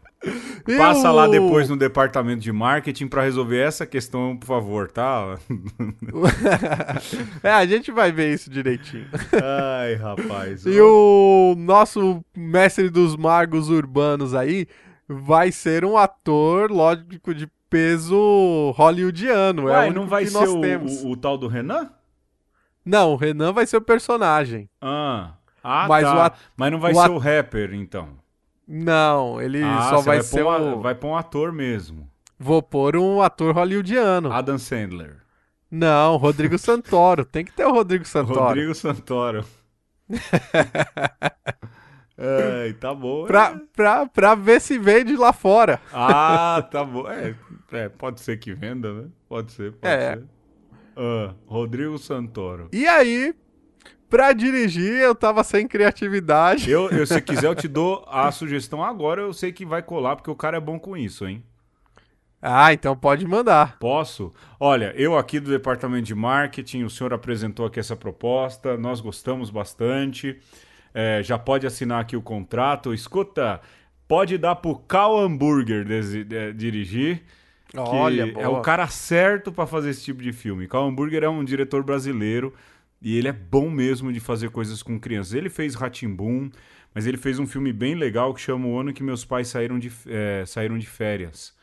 E passa lá depois no departamento de marketing pra resolver essa questão, por favor, tá? é, a gente vai ver isso direitinho. Ai, rapaz. E o nosso mestre dos magos urbanos aí vai ser um ator, lógico, de peso hollywoodiano. é o não vai ser o, o- o tal do Renan? Não, o Renan vai ser o personagem. Ah, ah Mas tá. o at- Mas não vai o ser at- o rapper, então. Não, ele Ah, só vai pôr ser um- o... Vai pôr um ator mesmo. Vou pôr um ator hollywoodiano. Adam Sandler. Não, Rodrigo Santoro. Tem que ter o Rodrigo Santoro. Rodrigo Santoro. Ai, tá bom. Pra, pra, pra ver se vende lá fora. Ah, tá bom. É, é, pode ser que venda, né? Pode ser, pode É. ser. Ah, Rodrigo Santoro. E aí, pra dirigir, eu tava sem criatividade. Eu, eu, se quiser, eu te dou a sugestão agora. Eu sei que vai colar, porque o cara é bom com isso, hein? Ah, então pode mandar. Posso? Olha, eu aqui do departamento de marketing, o senhor apresentou aqui essa proposta, nós gostamos bastante. É, já pode assinar aqui o contrato. Escuta, pode dar pro Cal Hamburger é, dirigir. Olha, é o cara certo para fazer esse tipo de filme. Cal Hamburger é um diretor brasileiro e ele é bom mesmo de fazer coisas com crianças. Ele fez Ratimbum, mas ele fez um filme bem legal que chama O Ano que Meus Pais Saíram de, é, saíram de Férias.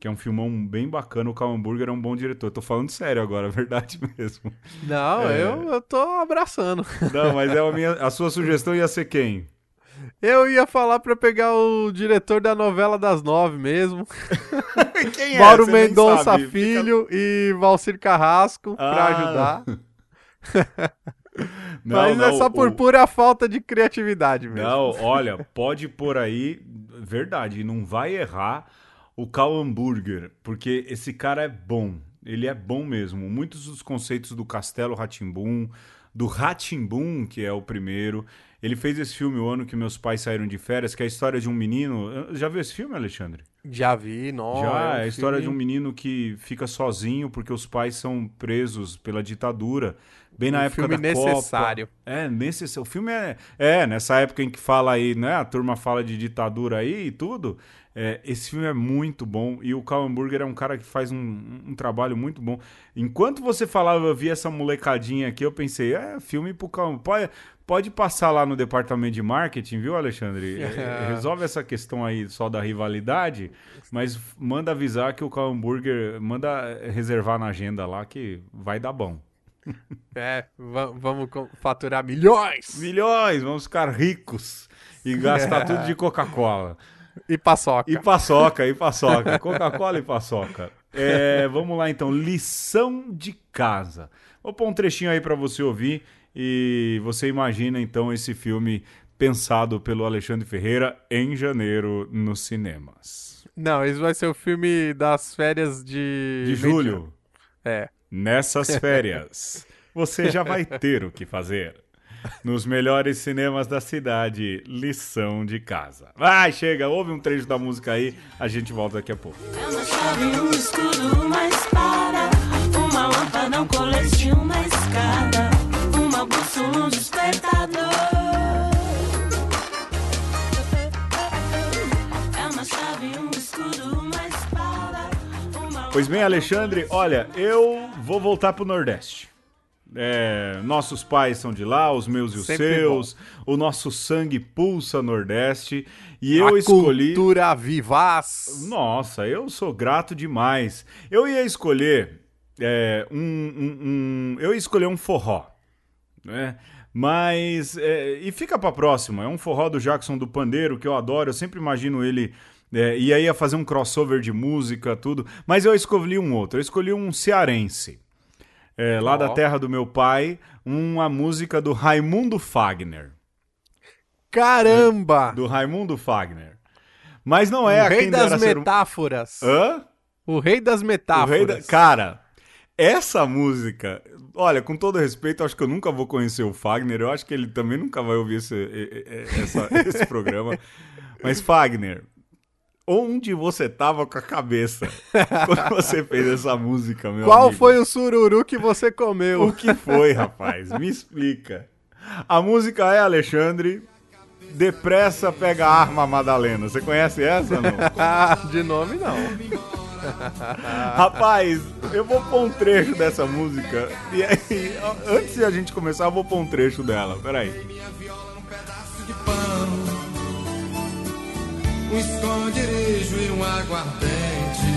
Que é um filmão bem bacana. O Cal Hamburger é um bom diretor. Tô falando sério agora, é verdade mesmo. Não, É. eu, eu tô abraçando. Não, mas é a, minha, a sua sugestão ia ser quem? Eu ia falar pra pegar o diretor da novela das nove mesmo. Quem Mauro Você Mendonça sabe. Fica- Filho e Valcir Carrasco pra Ah. ajudar. Não, Mas é não, só por o- pura falta de criatividade mesmo. Não, olha, pode pôr aí, verdade, não vai errar o Cal Hamburger, porque esse cara é bom. Ele é bom mesmo. Muitos dos conceitos do Castelo Ratimbum, do Ratimbum, que é o primeiro. Ele fez esse filme o ano que meus pais saíram de férias, que é a história de um menino. Já viu esse filme, Alexandre? Já vi, nossa. Já, é a história de um filme- menino que fica sozinho porque os pais são presos pela ditadura. Bem na Um época filme da necessário. Copa. É, necessário. O filme é, é, nessa época em que fala aí, né? A turma fala de ditadura aí e tudo. É, esse filme é muito bom e o Cal Hamburger é um cara que faz um, um trabalho muito bom. Enquanto você falava, eu vi essa molecadinha aqui, eu pensei, é, filme pro Cal pode, pode passar lá no departamento de marketing, viu, Alexandre? É, resolve essa questão aí só da rivalidade, mas manda avisar que o Cal Hamburger, manda reservar na agenda lá que vai dar bom. É, va- vamos faturar milhões Milhões, vamos ficar ricos e gastar tudo de Coca-Cola. E paçoca. E paçoca, e paçoca. Coca-Cola e paçoca. É, vamos lá então, lição de casa. Vou pôr um trechinho aí pra você ouvir e você imagina então esse filme pensado pelo Alexandre Ferreira em janeiro nos cinemas. Não, esse vai ser o filme das férias de... De julho, É. nessas férias, você já vai ter o que fazer. Nos melhores cinemas da cidade, lição de casa. Vai, chega, ouve um trecho da música aí, a gente volta daqui a pouco. É uma chave, um escudo, uma espada, uma lâmpada, um colete, uma escada, uma bússola, um despertador. Pois bem, Alexandre, olha, eu vou voltar pro Nordeste. É, nossos pais são de lá, os meus e os Sempre seus. O nosso sangue pulsa Nordeste. E eu a escolhi. cultura vivaz. Nossa, eu sou grato demais. Eu ia escolher é, um, um- um- Eu ia escolher um forró. Né? Mas. é, e fica pra próxima. É um forró do Jackson do Pandeiro, que eu adoro. Eu sempre imagino ele. É, e aí ia fazer um crossover de música, tudo. Mas eu escolhi um outro. Eu escolhi um cearense. É, lá Ó. da terra do meu pai, uma música do Raimundo Fagner. Caramba! Do Raimundo Fagner. Mas não o é a rei das ser metáforas. Hã? O rei das O metáforas. rei da... Cara, essa música, olha, com todo respeito, acho que eu nunca vou conhecer o Fagner. Eu acho que ele também nunca vai ouvir esse, essa- esse programa. Mas, Fagner, onde você tava com a cabeça quando você fez essa música, meu Qual amigo? foi o sururu que você comeu? O que foi, rapaz? Me explica. A música é Alexandre. Depressa pega a arma, Madalena. Você conhece essa, não? De nome não. Rapaz, eu vou pôr um trecho dessa música. E aí, antes de a gente começar, eu vou pôr um trecho dela. Peraí. de um esconderijo e um aguardente.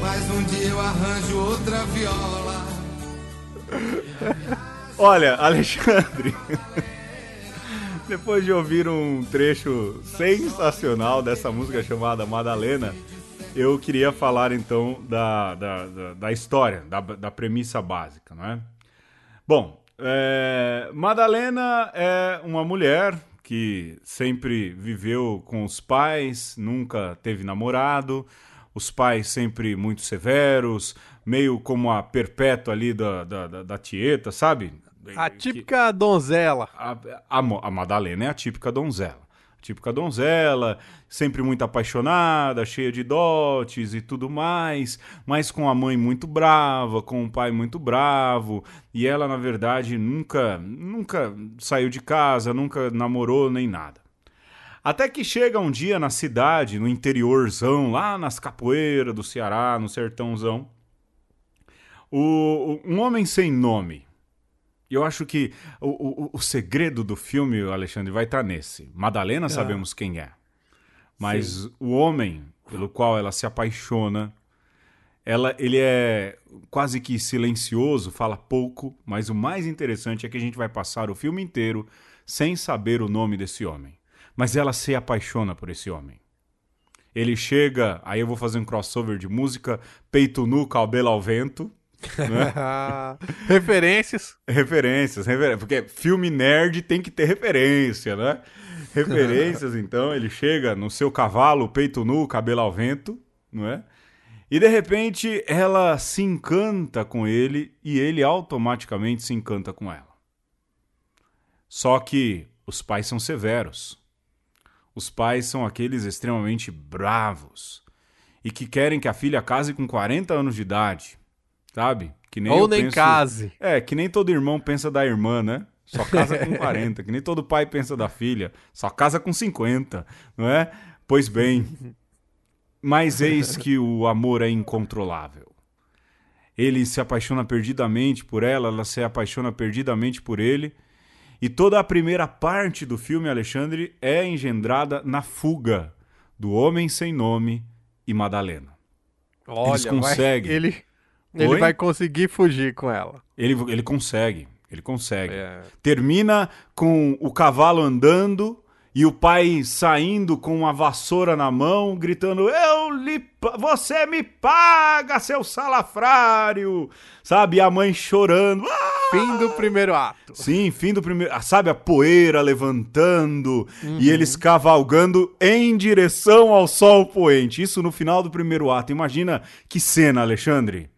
Mas um dia eu arranjo outra viola. Olha, Alexandre. Depois de ouvir um trecho sensacional dessa música chamada Madalena, eu queria falar então da, da, da, da história, da, da premissa básica, não é? Bom, é, Madalena é uma mulher que sempre viveu com os pais, nunca teve namorado, os pais sempre muito severos, meio como a perpétua ali da, da, da, da Tieta, sabe? A típica donzela. a, a, a Madalena é a típica donzela. Típica donzela, sempre muito apaixonada, cheia de dotes e tudo mais, mas com a mãe muito brava, com o pai muito bravo, e ela, na verdade, nunca, nunca saiu de casa, nunca namorou nem nada. Até que chega um dia na cidade, no interiorzão, lá nas capoeiras do Ceará, no sertãozão, o, um homem sem nome, Eu acho que o, o, o segredo do filme, Alexandre, vai estar nesse. Madalena sabemos quem é. Mas o homem pelo qual ela se apaixona, ela, ele é quase que silencioso, fala pouco, mas o mais interessante é que a gente vai passar o filme inteiro sem saber o nome desse homem. Mas ela se apaixona por esse homem. Ele chega, aí eu vou fazer um crossover de música, peito nu, cabelo ao vento, né? Referências. Referências, refer... porque filme nerd tem que ter referência, né? Referências, então, ele chega no seu cavalo, peito nu, cabelo ao vento, não é? E de repente ela se encanta com ele e ele automaticamente se encanta com ela. Só que os pais são severos. Os pais são aqueles extremamente bravos e que querem que a filha case com 40 anos de idade, sabe? Que nem Ou nem penso- case. é, que nem todo irmão pensa da irmã, né? Só casa com 40. que nem todo pai pensa da filha. Só casa com 50, não é? Pois bem. Mas eis que o amor é incontrolável. Ele se apaixona perdidamente por ela, ela se apaixona perdidamente por ele. E toda a primeira parte do filme, Alexandre, é engendrada na fuga do homem sem nome e Madalena. Olha, Eles conseguem. ele ele Oi? vai conseguir fugir com ela. Ele, ele consegue, ele consegue. É. Termina com o cavalo andando e o pai saindo com uma vassoura na mão, gritando: Eu lhe, você me paga, seu salafrário! Sabe? E a mãe chorando. "Ah!" Fim do primeiro ato. Sim, fim do primeiro. ah, Sabe a poeira levantando Uhum. e eles cavalgando em direção ao sol poente. Isso no final do primeiro ato. Imagina que cena, Alexandre.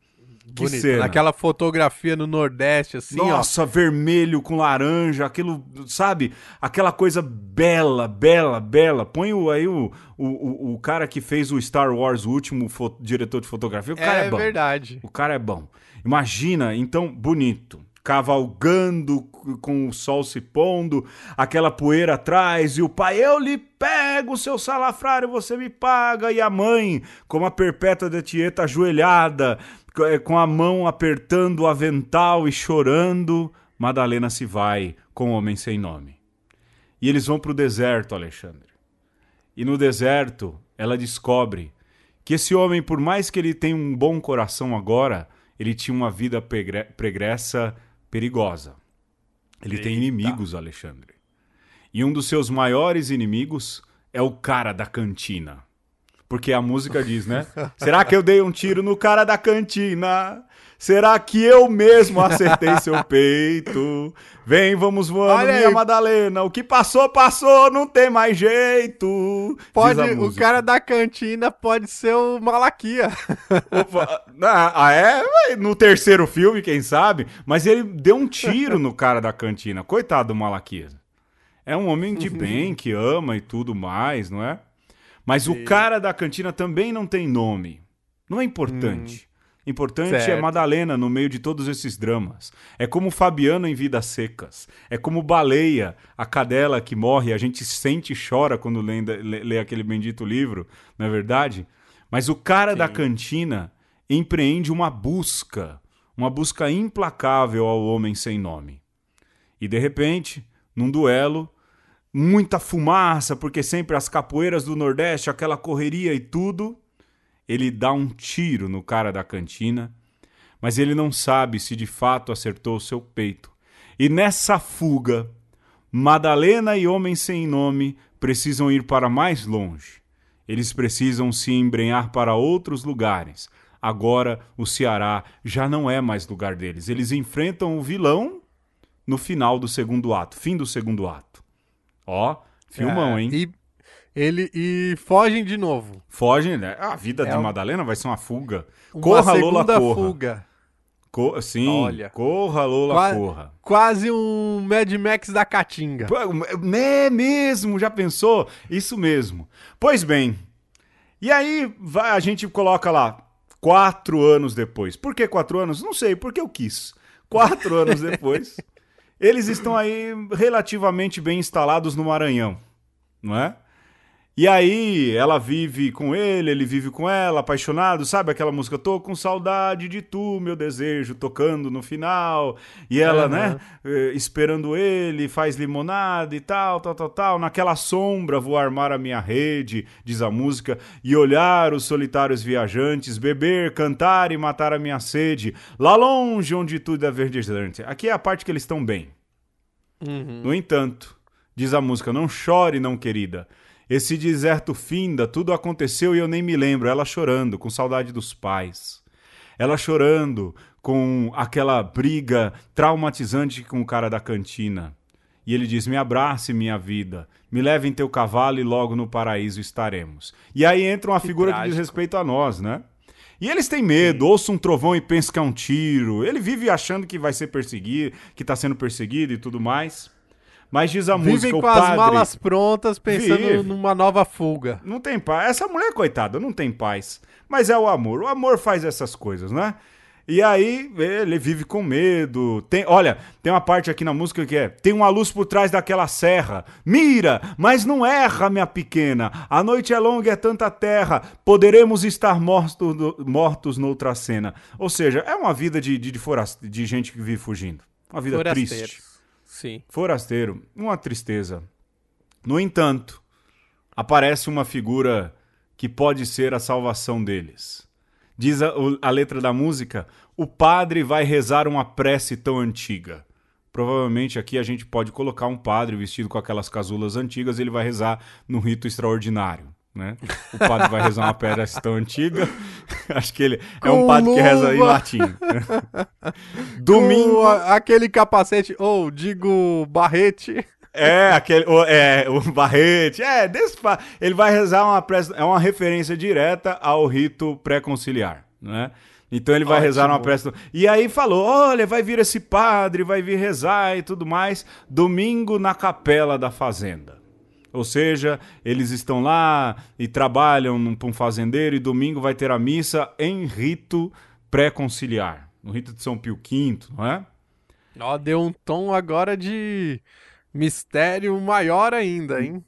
Que Bonito. cena. Naquela fotografia no Nordeste, assim, Nossa, vermelho com laranja, aquilo, sabe? Aquela coisa bela, bela, bela. Põe o, aí o, o, o, cara que fez o Star Wars, o último fo- diretor de fotografia. O ó. cara é, É, bom. verdade. O cara é bom. Imagina, então, bonito. Cavalgando com o sol se pondo, aquela poeira atrás, e o pai, eu lhe pego, seu salafrário, você me paga. E a mãe, como a perpétua da Tieta ajoelhada, com a mão apertando o avental e chorando, Madalena se vai com o homem sem nome. E eles vão para o deserto, Alexandre. E no deserto, ela descobre que esse homem, por mais que ele tenha um bom coração agora, ele tinha uma vida pregressa perigosa. Ele tem inimigos, Alexandre. E um dos seus maiores inimigos é o cara da cantina. Porque a música diz, né? Será que eu dei um tiro no cara da cantina? Será que eu mesmo acertei seu peito? Vem, vamos voando, Olha minha aí. Madalena. O que passou, passou, não tem mais jeito. Pode, o cara da cantina pode ser o Malaquia. Opa, ah, ah, é? No terceiro filme, quem sabe? Mas ele deu um tiro no cara da cantina. Coitado do Malaquias. É um homem de bem, que ama e tudo mais, não é? Mas o cara da cantina também não tem nome. Não é importante. Importante é Certo. Madalena no meio de todos esses dramas. É como Fabiano em Vidas Secas. É como Baleia, a cadela que morre. A gente sente e chora quando lê, lê, lê aquele bendito livro, não é verdade? Mas o cara da cantina empreende uma busca, uma busca implacável ao homem sem nome. E de repente, num duelo, muita fumaça, porque sempre as capoeiras do Nordeste, aquela correria e tudo, ele dá um tiro no cara da cantina, mas ele não sabe se de fato acertou o seu peito. E nessa fuga, Madalena e Homem Sem Nome precisam ir para mais longe. Eles precisam se embrenhar para outros lugares. Agora o Ceará já não é mais lugar deles. Eles enfrentam o vilão no final do segundo ato, fim do segundo ato. Ó, filmão, É, hein? E, ele, e fogem de novo. Fogem, né? A vida É de um- Madalena vai ser uma fuga. Uma corra, Lola, corra. fuga. Co- Sim, Olha. corra, Lola, Qua- corra. Quase um Mad Max da Caatinga. É mesmo, já pensou? Isso mesmo. Pois bem, e aí vai- a gente coloca lá, quatro anos depois. Por que quatro anos? Não sei, porque eu quis. Quatro anos depois, eles estão aí relativamente bem instalados no Maranhão, não é? E aí ela vive com ele, ele vive com ela, apaixonado, sabe aquela música? Tô com saudade de tu, meu desejo, tocando no final. E ela, Aham. né, eh, esperando ele, faz limonada e tal, tal, tal, tal. Naquela sombra vou armar a minha rede, diz a música, e olhar os solitários viajantes, beber, cantar e matar a minha sede, lá longe onde tudo é verdejante. Aqui é a parte que eles estão bem. Uhum. No entanto, diz a música, não chore, não querida. Esse deserto finda, tudo aconteceu e eu nem me lembro. Ela chorando, com saudade dos pais. Ela chorando com aquela briga traumatizante com o cara da cantina. E ele diz: Me abrace, minha vida. Me leve em teu cavalo e logo no paraíso estaremos. E aí entra uma figura que diz trágico. respeito a nós, né? E eles têm medo, ouçam um trovão e pensam que é um tiro. Ele vive achando que vai ser perseguido, que está sendo perseguido e tudo mais. Mas diz a música, Vivem com as padre... malas prontas, pensando Vive. numa nova fuga. Não tem paz. Essa mulher, coitada, não tem paz. Mas é o amor. O amor faz essas coisas, né? E aí ele vive com medo. Tem, olha, tem uma parte aqui na música que é: tem uma luz por trás daquela serra. Mira, mas não erra, minha pequena. A noite é longa e é tanta terra. Poderemos estar mortos, mortos noutra cena. Ou seja, é uma vida de, de, de, de gente que vive fugindo. Uma vida triste. Sim. Forasteiro, uma tristeza. No entanto, aparece uma figura que pode ser a salvação deles. Diz a, a letra da música: o padre vai rezar uma prece tão antiga. Provavelmente aqui a gente pode colocar um padre vestido com aquelas casulas antigas, ele vai rezar num rito extraordinário. Né? O padre vai rezar uma prece tão antiga. Acho que ele é um padre que reza em luva. latim. Domingo. A- aquele capacete, ou digo, barrete. É, aquele, o, é, o Barrete, é, desse, ele vai rezar uma prece, é uma referência direta ao rito pré-conciliar, né? Então ele vai Ótimo. rezar uma prece. E aí falou: olha, vai vir esse padre, vai vir rezar e tudo mais, domingo na capela da fazenda. Ou seja, eles estão lá e trabalham para um fazendeiro e domingo vai ter a missa em rito pré-conciliar, no rito de São Pio V, não é? Ó, deu um tom agora de mistério maior ainda, hein?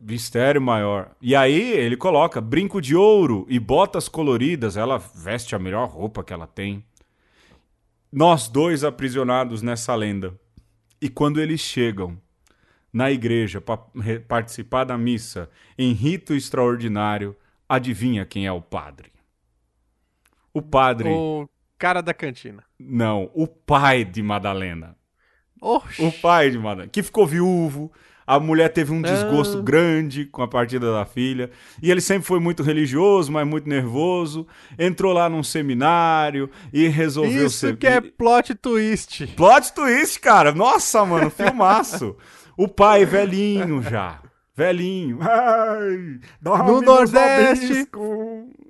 Mistério maior. E aí ele coloca brinco de ouro e botas coloridas. Ela veste a melhor roupa que ela tem. Nós dois aprisionados nessa lenda. E quando eles chegam na igreja para participar da missa em rito extraordinário, adivinha quem é o padre? O padre. O cara da cantina. Não, o pai de Madalena. Oxi. O pai de Madalena, que ficou viúvo. A mulher teve um desgosto Ah. grande com a partida da filha. E ele sempre foi muito religioso, mas muito nervoso. Entrou lá num seminário e resolveu Isso ser. que é plot twist. Plot twist, cara. Nossa, mano, filmaço. o pai velhinho já. Velhinho. Ai, No nos Nordeste.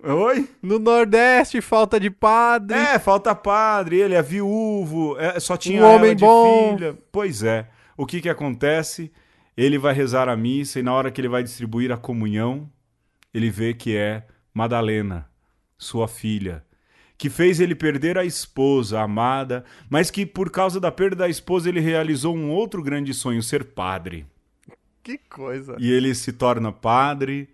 Oi? No Nordeste, falta de padre. É, falta padre, ele é viúvo, é, só tinha Um ela homem de bom. filha. Pois é. O que que acontece? Ele vai rezar a missa e na hora que ele vai distribuir a comunhão, ele vê que é Madalena, sua filha, que fez ele perder a esposa amada, mas que por causa da perda da esposa ele realizou um outro grande sonho, ser padre. Que coisa. E ele se torna padre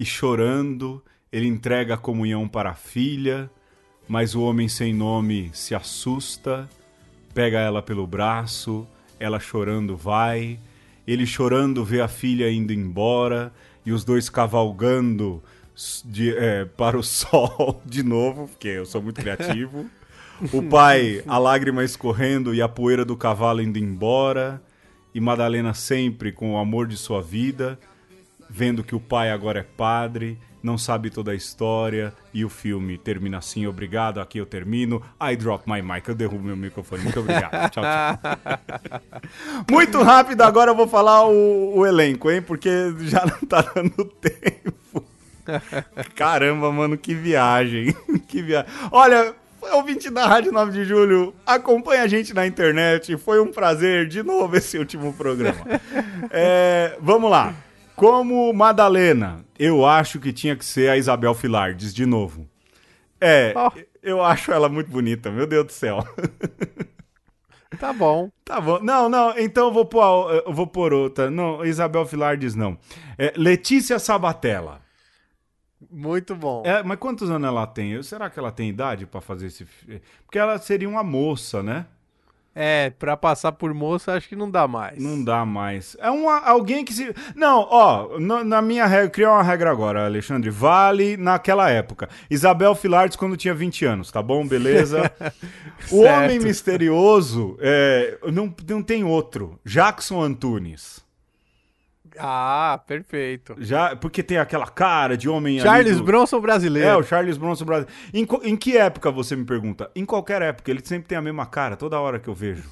e chorando, ele entrega a comunhão para a filha, mas o homem sem nome se assusta, pega ela pelo braço, ela chorando vai, ele chorando vê a filha indo embora e os dois cavalgando de- é, para o sol de novo, porque eu sou muito criativo. O pai, a lágrima escorrendo e a poeira do cavalo indo embora. E Madalena sempre com o amor de sua vida, vendo que o pai agora é padre, não sabe toda a história. E o filme termina assim. Obrigado, aqui eu termino. I drop my mic, eu derrubo meu microfone. Muito obrigado. tchau, tchau. Muito rápido, agora eu vou falar o, o elenco, hein? Porque já não tá dando tempo. Caramba, mano, que viagem. que viagem. Olha, ouvinte da Rádio 9 de Julho, acompanha a gente na internet. Foi um prazer de novo esse último programa. É, vamos lá. Como Madalena, eu acho que tinha que ser a Isabel Filardes de novo. É, Ó. eu acho ela muito bonita, meu Deus do céu. Tá bom. Tá bom. Não, não, então eu vou pôr, eu vou pôr outra. Não, Isabel Filardes não. É, Letícia Sabatella. Muito bom. É, mas quantos anos ela tem? Eu- Será que ela tem idade pra fazer esse. Porque ela seria uma moça, né? É, pra passar por moça, acho que não dá mais. Não dá mais. É uma, alguém que se. Não, ó, no- na minha regra, criar uma regra agora, Alexandre. Vale naquela época. Isabel Filardes quando tinha 20 anos, tá bom? Beleza? o. Homem Misterioso, é, não, não tem outro. Jackson Antunes. Ah, perfeito. Já, porque tem aquela cara de homem. Charles do- Bronson brasileiro. É, o Charles Bronson Brasil. Em, em que época você me pergunta? Em qualquer época, ele sempre tem a mesma cara, toda hora que eu vejo.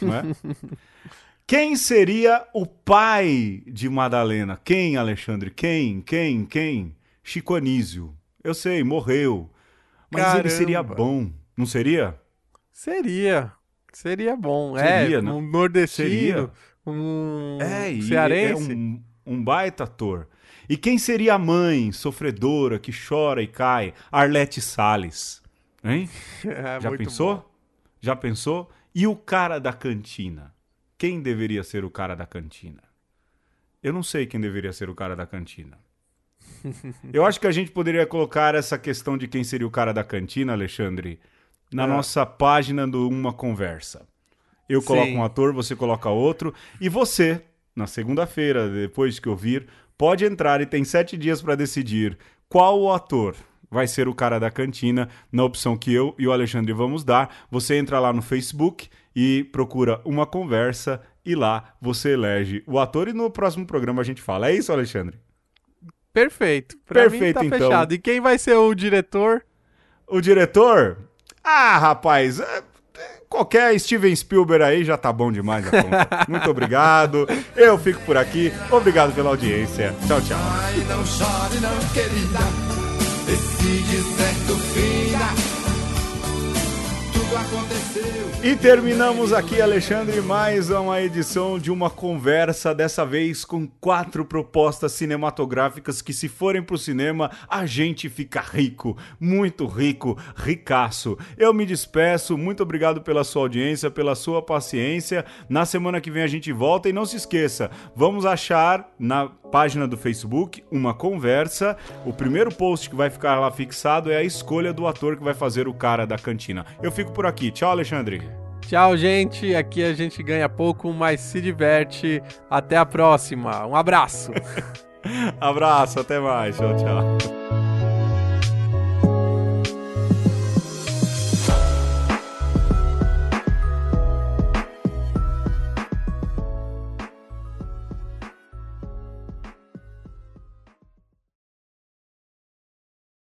não é? Quem seria o pai de Madalena? Quem, Alexandre? Quem? Quem? Quem? Chico Anísio. Eu sei, morreu. Mas ele Caramba. seria bom, não seria? Seria. Seria bom. Seria, é, né? um nordestino, Seria. Um É, cearense. é um, um baita ator. E quem seria a mãe sofredora que chora e cai? Arlete Salles. Hein? É, Já pensou? bom. Já pensou? E o cara da cantina? Quem deveria ser o cara da cantina? Eu não sei quem deveria ser o cara da cantina. Eu acho que a gente poderia colocar essa questão de quem seria o cara da cantina, Alexandre, na É. nossa página do Uma Conversa. Eu coloco Sim. um ator, você coloca outro, e você, na segunda-feira, depois que ouvir, pode entrar e tem sete dias para decidir qual o ator vai ser o cara da cantina na opção que eu e o Alexandre vamos dar. Você entra lá no Facebook e procura uma conversa e lá você elege o ator e no próximo programa a gente fala. É isso, Alexandre? Perfeito. Pra Perfeito, mim tá então. fechado. E quem vai ser o diretor? O diretor? Ah, rapaz, é- qualquer Steven Spielberg aí já tá bom demais. conta. Muito obrigado. Eu fico por aqui. Obrigado pela audiência. Tchau, tchau. Ai, não chore, não, querida. Decide certo, E terminamos aqui, Alexandre, mais uma edição de uma conversa, dessa vez com quatro propostas cinematográficas que, se forem pro cinema, a gente fica rico, muito rico, ricaço. Eu me despeço, muito obrigado pela sua audiência, pela sua paciência. Na semana que vem a gente volta e não se esqueça, vamos achar na página do Facebook uma conversa. O primeiro post que vai ficar lá fixado é a escolha do ator que vai fazer o cara da cantina. Eu fico por aqui. Tchau, Alexandre. Tchau, gente. Aqui a gente ganha pouco, mas se diverte. Até a próxima. Um abraço. Abraço, até mais. Tchau, tchau.